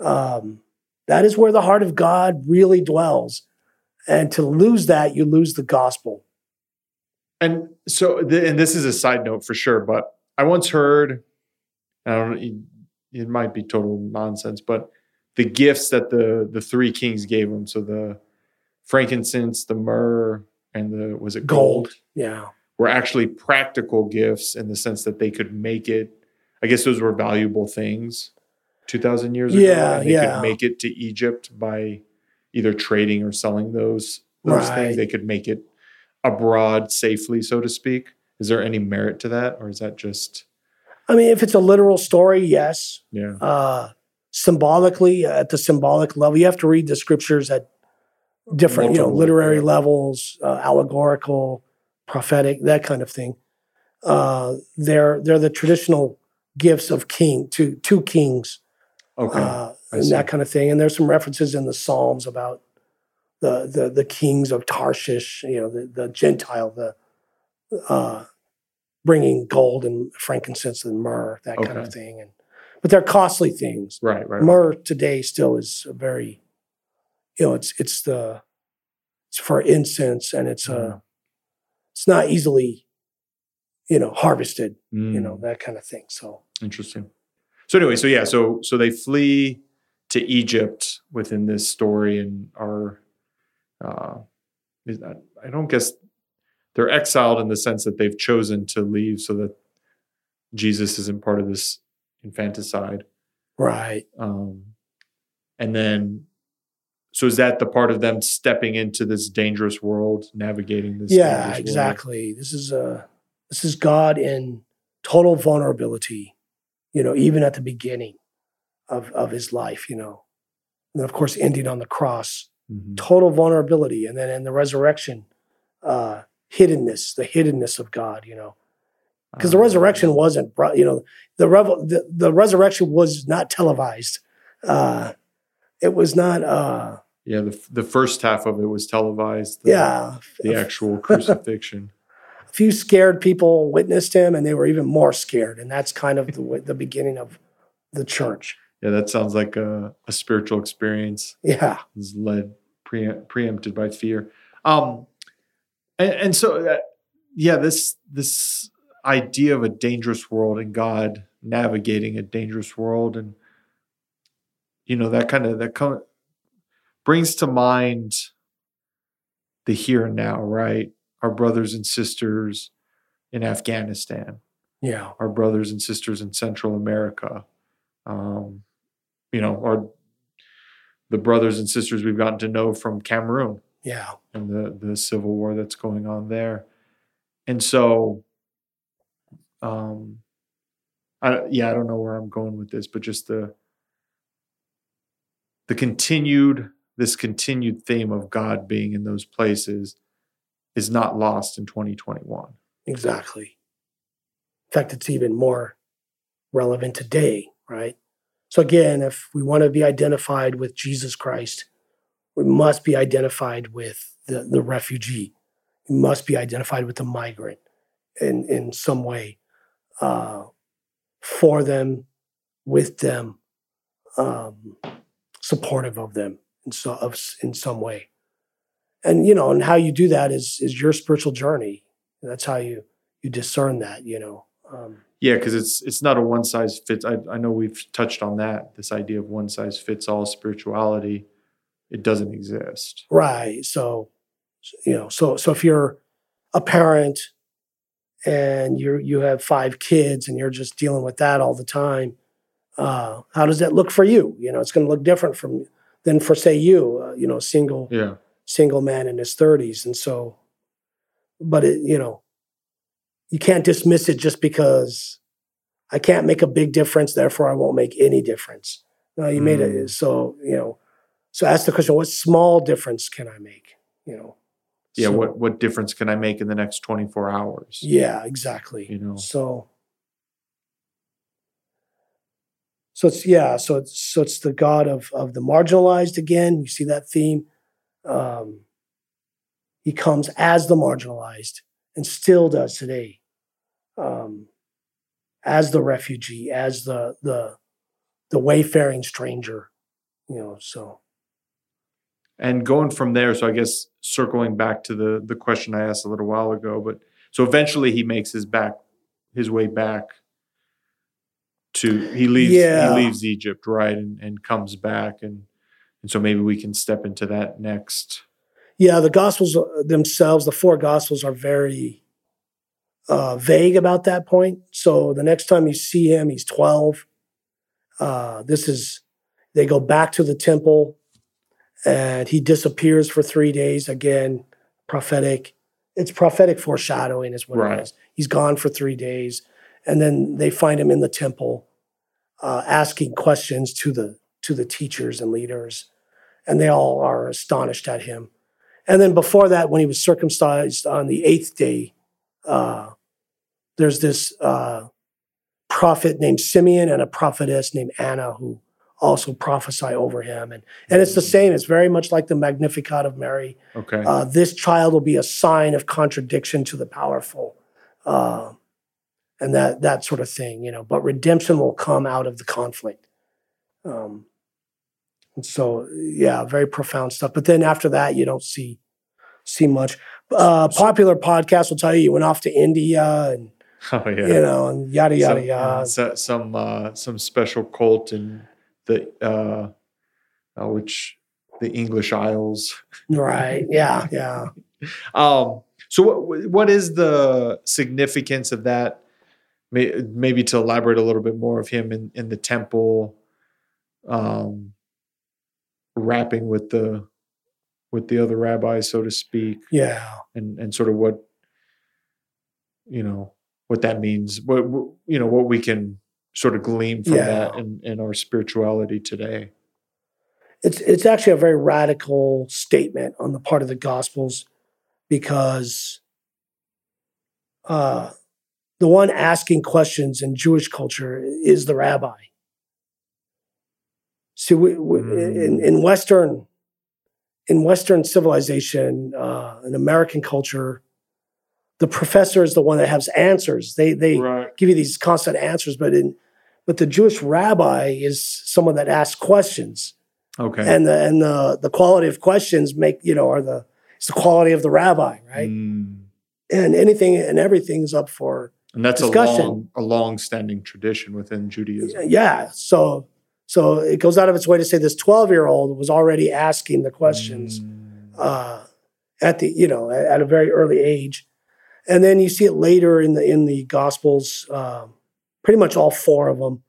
Um, that is where the heart of god really dwells. And to lose that you lose the gospel. And so, th- and this is a side note for sure, but I once heard, I don't know, it might be total nonsense, but the gifts that the the three kings gave him. so the frankincense, the myrrh, and the was it gold, gold yeah were actually practical gifts in the sense that they could make it. I guess those were valuable things two thousand years ago. Yeah, they yeah. could make it to Egypt by either trading or selling those those Right. things. They could make it abroad safely, so to speak. Is there any merit to that, or is that just i mean if it's a literal story yes yeah? uh, symbolically at the symbolic level. You have to read the scriptures at different, you know, literary levels, uh, allegorical, prophetic, that kind of thing. Uh, they're they're the traditional gifts of king to two kings Okay, uh, and that kind of thing. And there's some references in the Psalms about the the the kings of Tarshish, you know, the the Gentile, the uh, bringing gold and frankincense and myrrh, that kind of thing. And but they're costly things right, right. myrrh today still is a very you know it's it's the it's for incense and it's uh Mhm. it's not easily you know harvested you Mm, know that kind of thing so interesting. So anyway, so yeah, so so they flee to Egypt within this story and are uh is that I don't guess they're exiled in the sense that they've chosen to leave so that Jesus isn't part of this infanticide. right Um and then so is that the part of them stepping into this dangerous world, navigating this yeah dangerous world? exactly. This is uh this is god in total vulnerability you know even at the beginning of of his life you know. And of course ending on the cross. Mhm. total vulnerability and then in the resurrection uh hiddenness the hiddenness of god you know. Because the Ah, resurrection wasn't you know the, revel- the the resurrection was not televised. Uh it was not uh Yeah, the the first half of it was televised. The, yeah the actual crucifixion. a few scared people witnessed him and they were even more scared and that's kind of the the beginning of the church Yeah, that sounds like a, a spiritual experience. yeah Is led pre- preempted by fear. Um, and, and so uh, yeah, this this idea of a dangerous world and God navigating a dangerous world, and you know that kind of that kind brings to mind the here and now, right? Our brothers and sisters in Afghanistan. yeah our brothers and sisters in Central America. Um, you know, our the brothers and sisters we've gotten to know from Cameroon yeah and the the civil war that's going on there. And so um I yeah, I don't know where I'm going with this, but just the the continued this continued theme of God being in those places is not lost in 2021. Exactly. In fact, it's even more relevant today, right? So, again, if we want to be identified with Jesus Christ, we must be identified with the, the refugee. We must be identified with the migrant in, in some way uh, for them, with them, um, supportive of them in, so, of, in some way. And, you know, and how you do that is, is your spiritual journey. That's how you you discern that, you know. Um, Yeah, because it's it's not a one size fits. I, I know we've touched on that. This idea of one size fits all spirituality, it doesn't exist. right. So, you know, so so if you're a parent and you're you have five kids and you're just dealing with that all the time, Uh, how does that look for you? You know, it's going to look different from than for say you, uh, you know, single Yeah. single man in his 30s, and so, but it, you know, you can't dismiss it just because I can't make a big difference, therefore I won't make any difference. No, you made it. Mm. So you know, so ask the question: What small difference can I make? You know. Yeah. So- what what difference can I make in the next 24 hours? Yeah, exactly. You know. So so it's yeah, so it's so it's the God of of the marginalized again. You see that theme. Um he comes as the marginalized and still does today. Um as the refugee, as the the the wayfaring stranger, you know, so And going from there, so I guess circling back to the the question I asked a little while ago, but so eventually he makes his back his way back to he leaves Yeah. he leaves Egypt, right? And and comes back and and so maybe we can step into that next. Yeah, the Gospels uh, themselves, the four Gospels are very uh, vague about that point. So the next time you see him, he's 12. Uh, this is, they go back to the temple and he disappears for three days. Again, prophetic. It's prophetic foreshadowing, is what Right. it is. He's gone for three days. And then they find him in the temple uh, asking questions to the to the teachers and leaders. And they all are astonished at him. And then before that, when he was circumcised on the eighth day, uh, there's this uh, prophet named Simeon and a prophetess named Anna who also prophesy over him. And, and it's the same. It's very much like the Magnificat of Mary. Okay. Uh, this child will be a sign of contradiction to the powerful. Uh, and that, that sort of thing, you know, but redemption will come out of the conflict. Um, and so, yeah, very profound stuff. But then after that, you don't see see much. Uh, popular podcasts will tell you you went off to India and oh yeah. you know and yada yada some, yada. so- some uh, some special cult in the uh, uh, which the English Isles. Right? Yeah, yeah. Um, so what what is the significance of that? May- Maybe to elaborate a little bit more of him in, in the temple, um, rapping with the with the other rabbis, so to speak, Yeah. and and sort of what you know what that means. What what- you know what we can sort of glean from Yeah. that in, in our spirituality today. It's it's actually a very radical statement on the part of the Gospels because uh, the one asking questions in Jewish culture is the rabbi. See, we, we, in, in Western in Western civilization, uh, in American culture, the professor is the one that has answers. They they Right. give you these constant answers, but in but the Jewish rabbi is someone that asks questions Okay. and the and the the quality of questions make you know are the it's the quality of the rabbi right Mm. and anything and everything is up for And that's a discussion. long, a long-standing tradition within Judaism. yeah so so it goes out of its way to say this 12 year old was already asking the questions Mm. uh, at the you know at, at a very early age and then you see it later in the in the gospels uh, pretty much all four of them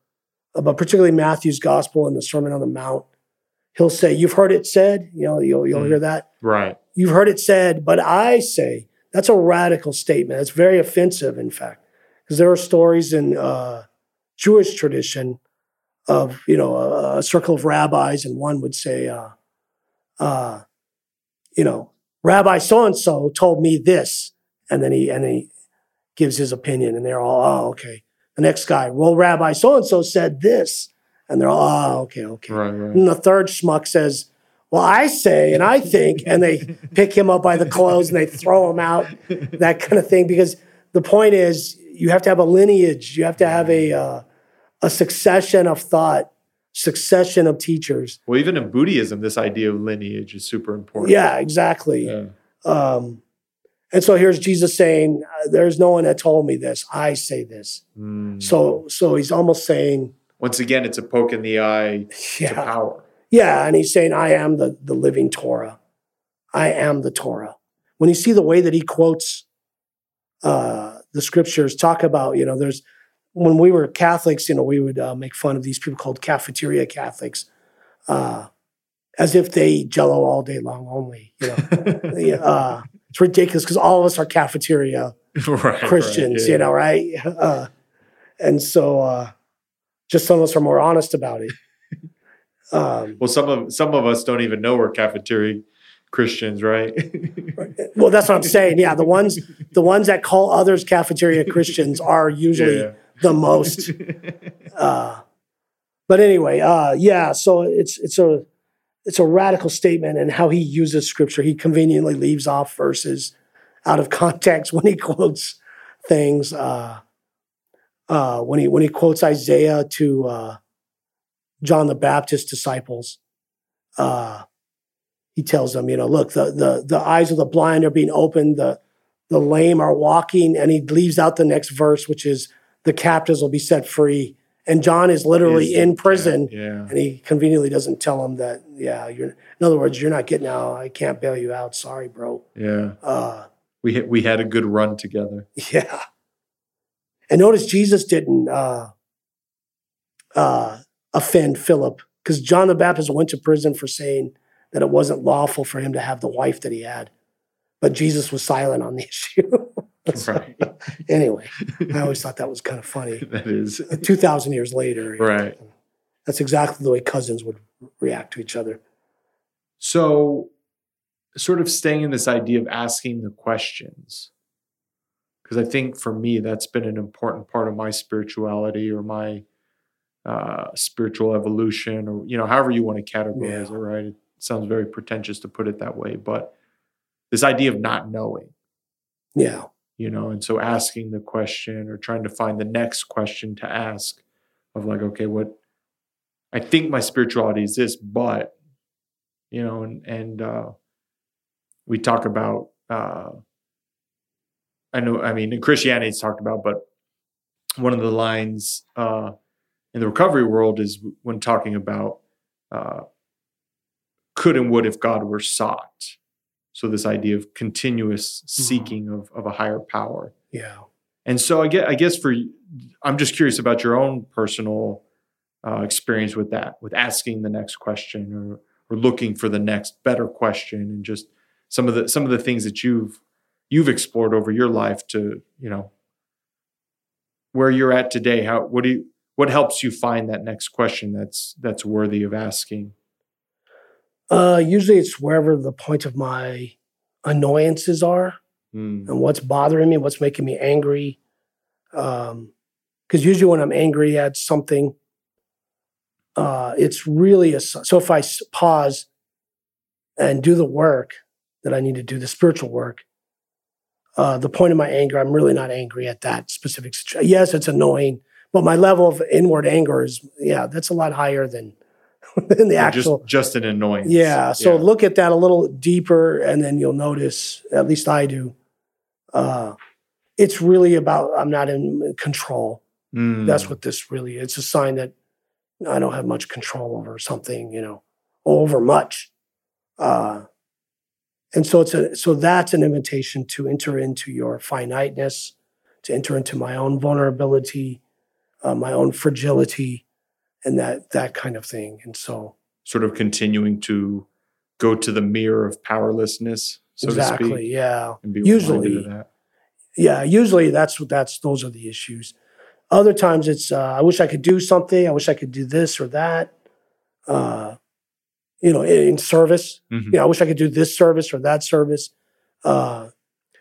uh, but particularly matthew's gospel and the sermon on the mount he'll say you've heard it said you know you'll, you'll Mm. hear that Right. You've heard it said, but I say that's a radical statement. It's very offensive, in fact, because there are stories in uh, Jewish tradition of you know a, a circle of rabbis, and one would say, uh, uh, you know, Rabbi so and so told me this, and then he and then he gives his opinion, and they're all, oh, okay. The next guy, well, Rabbi so and so said this, and they're all, oh, okay, okay. Right. Right. And the third schmuck says, Well, I say and I think, and they pick him up by the clothes and they throw him out, that kind of thing. Because the point is, you have to have a lineage, you have to have a, uh, a succession of thought, succession of teachers. Well, even in Buddhism, this idea of lineage is super important. Yeah, exactly. Yeah. Um, and so here's Jesus saying, uh, There's no one that told me this. I say this. Mm. So, so he's almost saying, once again, it's a poke in the eye to Yeah. power. Yeah, and he's saying, I am the, the living Torah. I am the Torah. When you see the way that he quotes uh, the scriptures, talk about, you know, there's when we were Catholics, you know, we would uh, make fun of these people called cafeteria Catholics, uh, as if they eat Jello all day long only. You know, uh, it's ridiculous because all of us are cafeteria right, Christians, right, yeah. you know, right? Uh, and so, uh, just some of us are more honest about it. Um, Well, some of some of us don't even know we're cafeteria Christians, right? well, that's what I'm saying. Yeah, the ones the ones that call others cafeteria Christians are usually Yeah. the most. Uh, but anyway, uh, yeah. So it's it's a it's a radical statement, and how he uses scripture. He conveniently leaves off verses out of context when he quotes things. Uh, uh, when he when he quotes Isaiah to uh, John the Baptist disciples, uh, he tells them, you know, look, the the the eyes of the blind are being opened, the the lame are walking, and he leaves out the next verse, which is the captives will be set free. And John is literally Is- in prison, Yeah. and he conveniently doesn't tell him that, yeah, you're. In other words, you're not getting out. I can't bail you out. Sorry, bro. Yeah. Uh, We had, we had a good run together. yeah. And notice Jesus didn't uh, uh, offend Philip because John the Baptist went to prison for saying that it wasn't lawful for him to have the wife that he had. But Jesus was silent on the issue. So, Right. Anyway, I always thought that was kind of funny. that is 2,000 years later, right. that's exactly the way cousins would react to each other. So, sort of staying in this idea of asking the questions, because I think for me that's been an important part of my spirituality or my uh, spiritual evolution, or you know, however you want to categorize Yeah. it. Right? Sounds very pretentious to put it that way, but this idea of not knowing, Yeah. you know, and so asking the question or trying to find the next question to ask, of like, okay, what I think my spirituality is this, but you know, and and uh, we talk about. Uh, I know, I mean, in Christianity, it's talked about, but one of the lines uh, in the recovery world is when talking about uh, could and would if God were sought. So this idea of continuous seeking of, of a higher power. Yeah. And so I get, I guess for, I'm just curious about your own personal uh, experience with that, with asking the next question or, or looking for the next better question, and just some of the some of the things that you've you've explored over your life to, you know, where you're at today. How what do you what helps you find that next question that's that's worthy of asking? Uh, usually it's wherever the point of my annoyances are. Mm, and what's bothering me, what's making me angry. Um, because usually when I'm angry at something, uh, it's really a so if I pause and do the work that I need to do, the spiritual work. Uh, the point of my anger, I'm really not angry at that specific situation. Yes, it's annoying, but my level of inward anger is, yeah, that's a lot higher than, than the actual. just just an annoyance. Yeah. So Yeah. look at that a little deeper, and then you'll notice, at least I do, uh, it's really about I'm not in control. Mm, That's what this really It's a sign that I don't have much control over something, you know, over much. Uh, and so it's a so that's an invitation to enter into your finiteness, to enter into my own vulnerability, uh, my own fragility, and that that kind of thing. And so sort of continuing to go to the mirror of powerlessness, so to exactly, speak, yeah. Usually, that. yeah usually that's what that's those are the issues other times it's uh, i wish i could do something i wish i could do this or that uh, you know in, in service Mhm. you know i wish i could do this service or that service uh,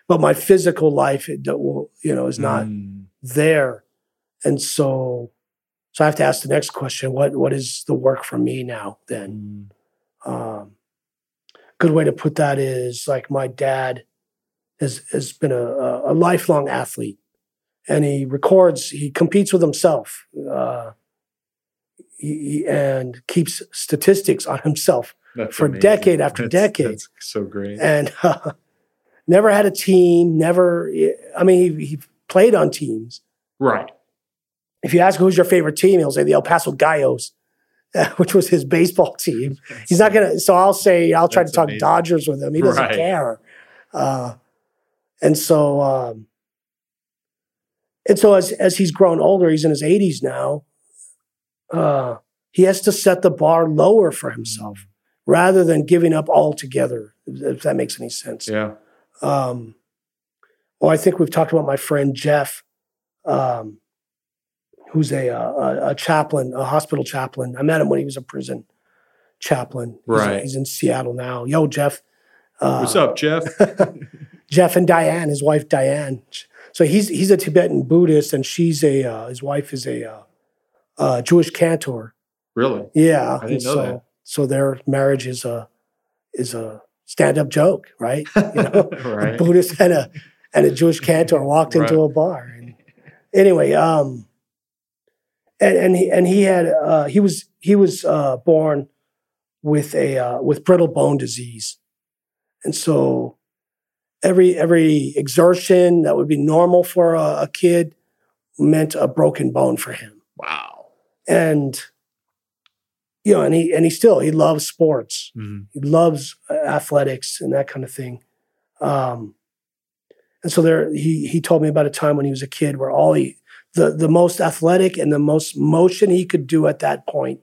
but my physical life it will you know is not Mm, there and so so i have to ask the next question what what is the work for me now then mm, um, good way to put that is like my dad has has been a, a, lifelong athlete, and he records. He competes with himself, uh, he- and keeps statistics on himself, that's For amazing. decade after That's- decade. That's so great. and uh, never had a team. Never. I mean, he, he played on teams. right. If you ask who's your favorite team, he'll say the El Paso Gallos, which was his baseball team. He's not gonna. So I'll say I'll try to talk amazing. Dodgers with him. He doesn't Right. care. Uh, and so, um, and so as as he's grown older, he's in his 80s now. Uh, he has to set the bar lower for himself rather than giving up altogether. If that makes any sense. Yeah. Um, well, I think we've talked about my friend Jeff, um, who's a, a a chaplain, a hospital chaplain. I met him when he was a prison chaplain. He's, Right. He's in Seattle now. Yo, Jeff. Uh, What's up, Jeff? Jeff and Diane, his wife Diane. So he's he's a Tibetan Buddhist, and she's a uh, his wife is a uh, uh, Jewish cantor. really? Yeah, I didn't and know so that. so their marriage is a is a stand up joke, right? You know, a. Buddhist and a and a Jewish cantor walked into a bar. And anyway, um, and and he and he had uh, he was he was uh, born with a uh, with brittle bone disease, and so every every exertion that would be normal for a, a kid meant a broken bone for him Wow. and you know and he and he still he loves sports Mhm. he loves uh, athletics and that kind of thing um and so there he he told me about a time when he was a kid where all he the the most athletic and the most motion he could do at that point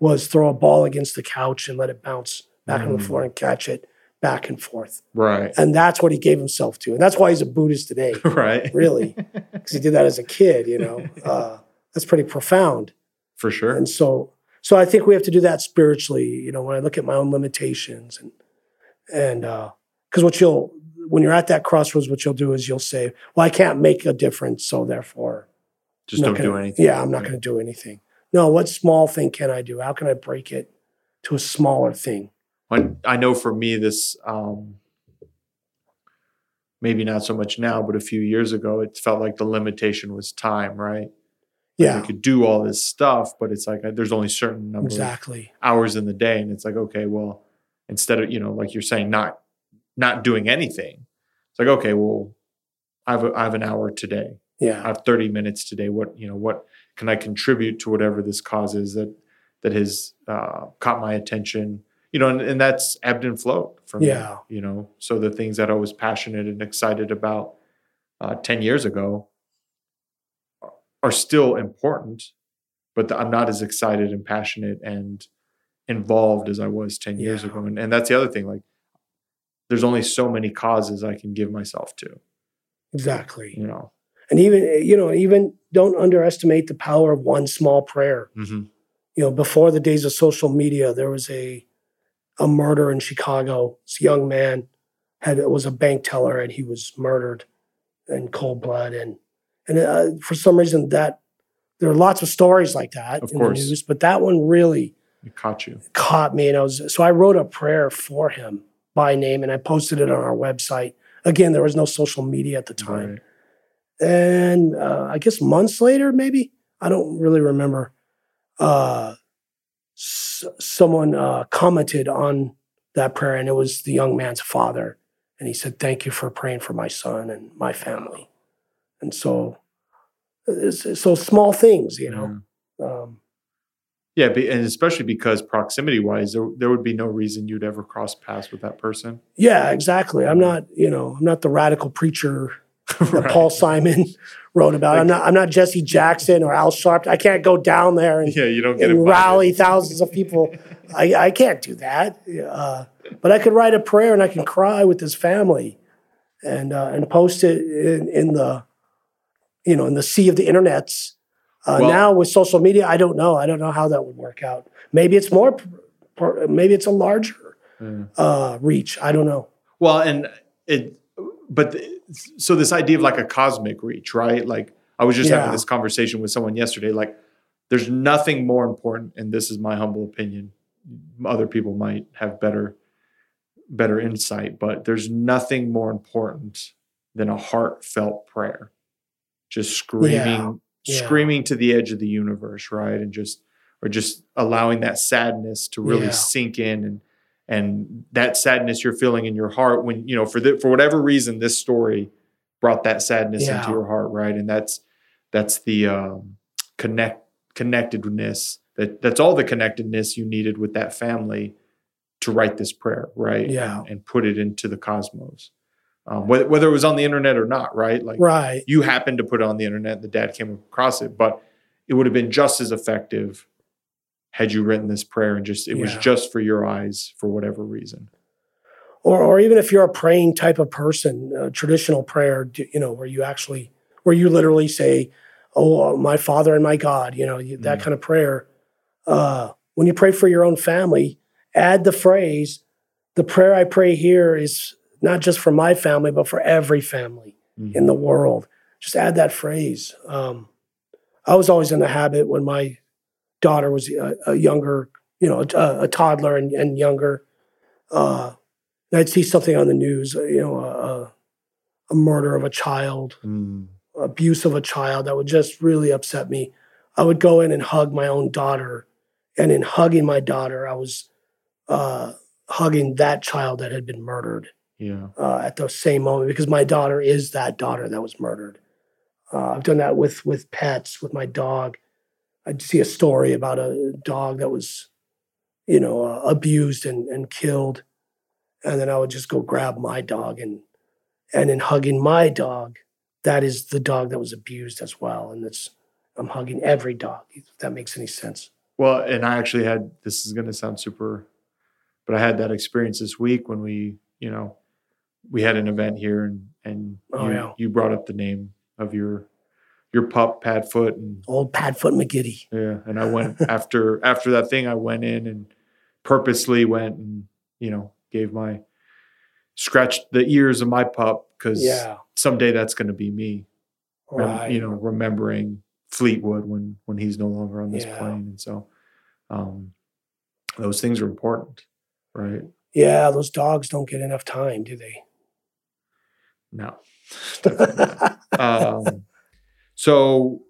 was throw a ball against the couch and let it bounce back on the Mm. floor and catch it back and forth Right. and that's what he gave himself to and that's why he's a buddhist today right. really because he did that as a kid you know uh, that's pretty profound For sure. and so so i think we have to do that spiritually you know when i look at my own limitations and and uh because what you'll when you're at that crossroads what you'll do is you'll say well i can't make a difference so therefore Just don't do gonna- anything. yeah i'm not going to do anything no what small thing can i do how can i break it to a smaller thing When I know for me, this um, maybe not so much now, but a few years ago, it felt like the limitation was time. Right? yeah You could do all this stuff, but it's like there's only certain number of exactly hours in the day, and it's like okay, well, instead of you know, like you're saying, not not doing anything, it's like okay, well, I have a, I have an hour today. I yeah have 30 minutes today. What, you know, what can I contribute to whatever this cause is that, that has uh, caught my attention, you know, and, and that's ebbed and flowed for Yeah. me, you know, so the things that I was passionate and excited about uh, 10 years ago are- still important, but I'm not as excited and passionate and involved as I was 10 years ago. And, and that's the other thing, like there's only so many causes I can give myself to, exactly you know? And even you know even don't underestimate the power of one small prayer hmm you know, before the days of social media, there was a a murder in Chicago. This young man had was a bank teller and he was murdered in cold blood. And and uh, for some reason, that there are lots of stories like that Of in course. the news, but that one really It caught you. caught me. And I was so I wrote a prayer for him by name and I posted it on our website. Again, there was no social media at the time. Right. And uh, I guess months later, maybe I don't really remember. Uh, s- someone uh, commented on that prayer, and it was the young man's father, and he said, "Thank you for praying for my son and my family." And so, so small things, you know. Um, Yeah, and especially because proximity wise, there, there would be no reason you'd ever cross paths with that person. yeah, exactly. I'm not, you know, I'm not the radical preacher Right. Paul Simon wrote about. I'm not. I'm not Jesse Jackson or Al Sharpton. I can't go down there and Yeah, you don't get and rally thousands of people. I, I can't do that. Uh, but I could write a prayer and I can cry with his family, and uh, and post it in, in the, you know, in the sea of the internets. Uh, Well- now with social media, I don't know. I don't know how that would work out. Maybe it's more. Maybe it's a larger Yeah. uh, reach. I don't know. Well, and it, but the, so this idea of like a cosmic reach, right? Like I was just having this conversation with someone yesterday. Like, there's nothing more important, and this is my humble opinion. Other people might have better, better insight, but there's nothing more important than a heartfelt prayer. Just screaming, Yeah. screaming to the edge of the universe, right? And just or just allowing that sadness to really Yeah. sink in and and that sadness you're feeling in your heart when you know for the, for whatever reason this story brought that sadness Yeah. into your heart right and that's that's the um, connect connectedness that that's all the connectedness you needed with that family to write this prayer right Yeah. and, and put it into the cosmos um, whether, whether it was on the internet or not, right? Like right. you happened to put it on the internet, the dad came across it, but it would have been just as effective had you written this prayer and just it was just for your eyes for whatever reason. or or even if you're a praying type of person, uh, traditional prayer, you know, where you actually where you literally say, "Oh, uh, my Father and my God," you know, that Mm. kind of prayer. Uh, when you pray for your own family, add the phrase, "The prayer I pray here is not just for my family, but for every family Mhm. in the world." Just add that phrase. Um, I was always in the habit when my daughter was a, a younger, you know, a, a toddler and, and younger. Uh, and I'd see something on the news, uh, you know, a, a, a murder of a child, Mm. abuse of a child that would just really upset me. I would go in and hug my own daughter, and in hugging my daughter, I was uh, hugging that child that had been murdered Yeah. uh, at the same moment because my daughter is that daughter that was murdered. Uh, I've done that with with pets, with my dog. I'd see a story about a dog that was, you know, uh, abused and, and killed, and then I would just go grab my dog and and in hugging my dog, that is the dog that was abused as well, and it's I'm hugging every dog. If that makes any sense. Well, and I actually had this is going to sound super, but I had that experience this week when we, you know, we had an event here and and Oh, you, yeah. you brought up the name of your your pup Padfoot and Old Padfoot McGiddy. yeah, and I went after after that thing I went in and purposely went and you know gave my scratched the ears of my pup because Yeah, someday that's going to be me. Rem- right. you know, remembering Fleetwood when when he's no longer on this Yeah. plane, and so um, those things are important, right? Yeah, those dogs don't get enough time, do they? No. um, so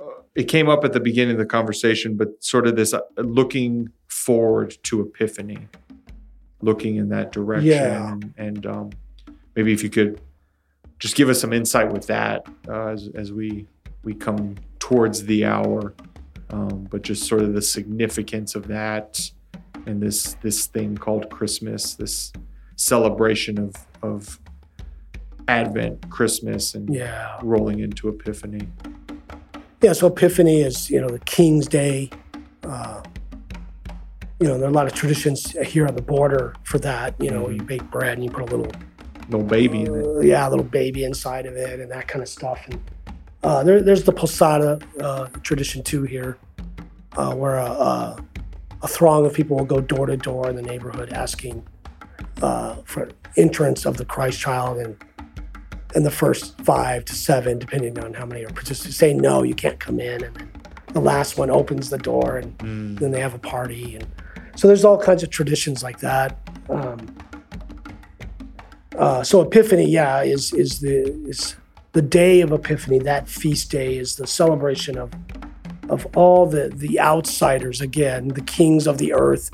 uh, it came up at the beginning of the conversation, but sort of this uh, looking forward to Epiphany, looking in that direction, Yeah. and, and um, maybe if you could just give us some insight with that uh, as, as we we come towards the hour, um, but just sort of the significance of that and this this thing called Christmas, this celebration of of Advent, Christmas, and yeah. rolling into Epiphany. Yeah, so Epiphany is, you know, the King's Day. Uh, you know, there are a lot of traditions here on the border for that. You know, you Mhm. bake bread and you put a little, No baby in it. uh, yeah, a little baby inside of it and that kind of stuff. And uh, there, there's the Posada uh, tradition too here, uh, where a, a, a throng of people will go door to door in the neighborhood asking uh, for entrance of the Christ child and and the first five to seven, depending on how many are participating, say no, you can't come in, and then the last one opens the door, and Mm, then they have a party, and so there's all kinds of traditions like that. Um, uh, so Epiphany, yeah, is is the is the day of Epiphany. That feast day is the celebration of of all the the outsiders. Again, the kings of the earth.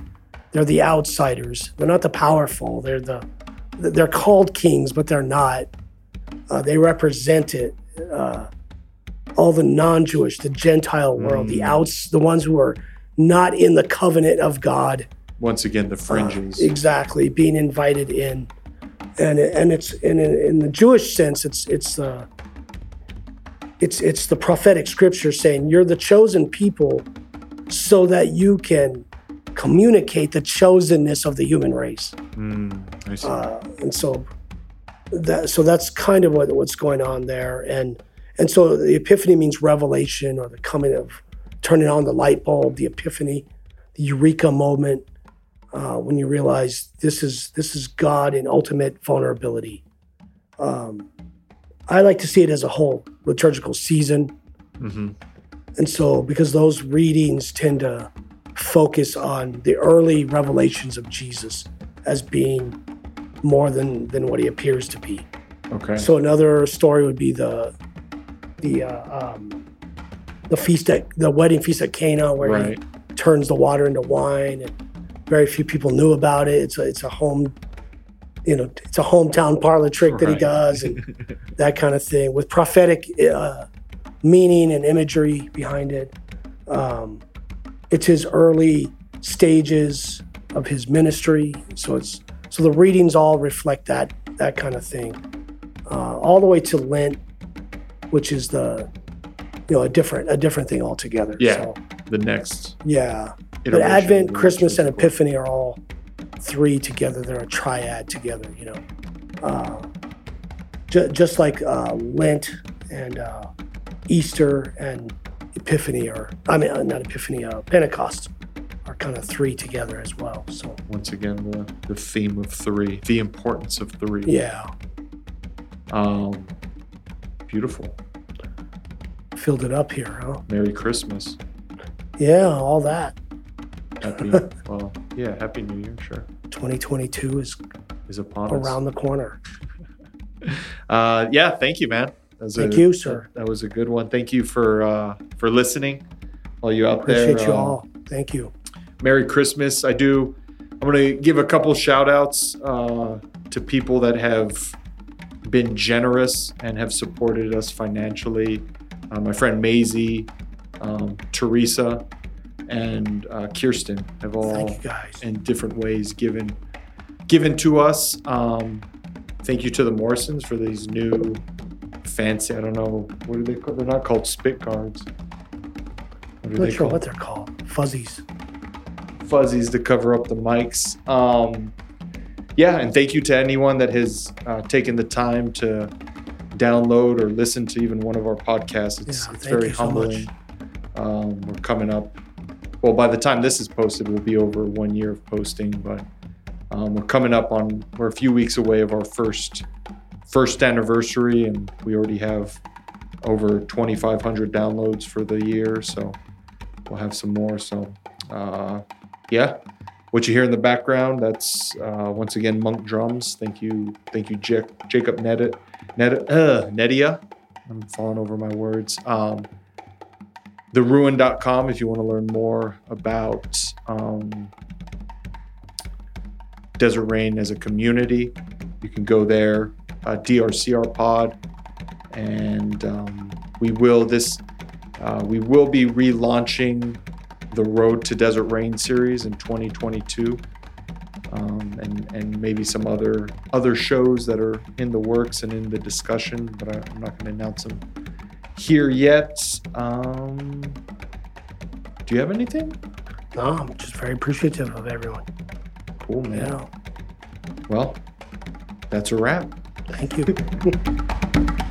They're the outsiders. They're not the powerful. They're the they're called kings, but they're not. Uh, they represent it. Uh, all the non-Jewish, the Gentile world, the Mm. outs, the ones who are not in the covenant of God. once again, the Uh, fringes. exactly, being invited in, and and it's in in the Jewish sense, it's it's the it's it's the prophetic scripture saying you're the chosen people, so that you can communicate the chosenness of the human race. Mm, I see. Uh, and so that so that's kind of what, what's going on there. And and so the epiphany means revelation or the coming of turning on the light bulb the epiphany the eureka moment uh, when you realize this is this is god in ultimate vulnerability. Um, i like to see it as a whole liturgical season. Mm-hmm. and so, because those readings tend to focus on the early revelations of Jesus as being more than than what he appears to be. Okay. So, another story would be the the uh, um, the feast at the wedding feast at Cana, where right. he turns the water into wine, and very few people knew about it. It's a it's a home, you know, it's a hometown parlor trick that he does, and that kind of thing with prophetic uh, meaning and imagery behind it. Um, it's his early stages of his ministry, so it's so the readings all reflect that that kind of thing, uh, all the way to Lent, which is the you know a different a different thing altogether. Yeah. So, The next. yeah. But Advent, Christmas, and Epiphany are all three together. They're a triad together. You know, uh, ju- just like uh, Lent and uh, Easter and Epiphany are. I mean, uh, not Epiphany. Uh, Pentecost kind of three together as well. So Once again, the, the theme of three, the importance of three. yeah, Um, beautiful. filled it up here, huh? Merry Christmas. Yeah, all that. Happy, well, yeah, Happy New Year, sure. 2022 is Is upon us. around the corner. Uh, yeah, thank you, man. That Thank a- you, sir. That was a good one. Thank you for uh, for listening. All you out Appreciate there. Appreciate you uh, all. Thank you. Merry Christmas. I do. I'm going to give a couple shout outs uh, to people that have been generous and have supported us financially. Uh, my friend Maisie, um, Teresa, and uh, Kirsten have all Thank you guys. in different ways given given to us. Um, thank you to the Morrisons for these new fancy. I don't know what are they called? They're not called spit cards. What are not sure called? what they're called. Fuzzies. Fuzzies to cover up the mics. Um, yeah, and thank you to anyone that has uh, taken the time to download or listen to even one of our podcasts. It's, Yeah, it's very you so humbling. Um, we're coming up. Well, by the time this is posted, we'll be over one year of posting, but um, we're coming up on. We're a few weeks away of our first first anniversary, and we already have over 2,500 downloads for the year. So we'll have some more. So uh, yeah, what you hear in the background, that's uh, once again Monk Drums. Thank you, thank you, Jac- Jacob Net, Net, uh, Nedia. I'm falling over my words. Um, theruin.com if you want to learn more about um, Desert Rain as a community. You can go there, uh, DRCR Pod, and um, we will this uh, we will be relaunching the Road to Desert Rain series in 2022, um, and and maybe some other other shows that are in the works and in the discussion, but I, I'm not going to announce them here yet. Um, do you have anything? No, I'm just very appreciative of everyone. Cool, man. Yeah. Well, that's a wrap. Thank you.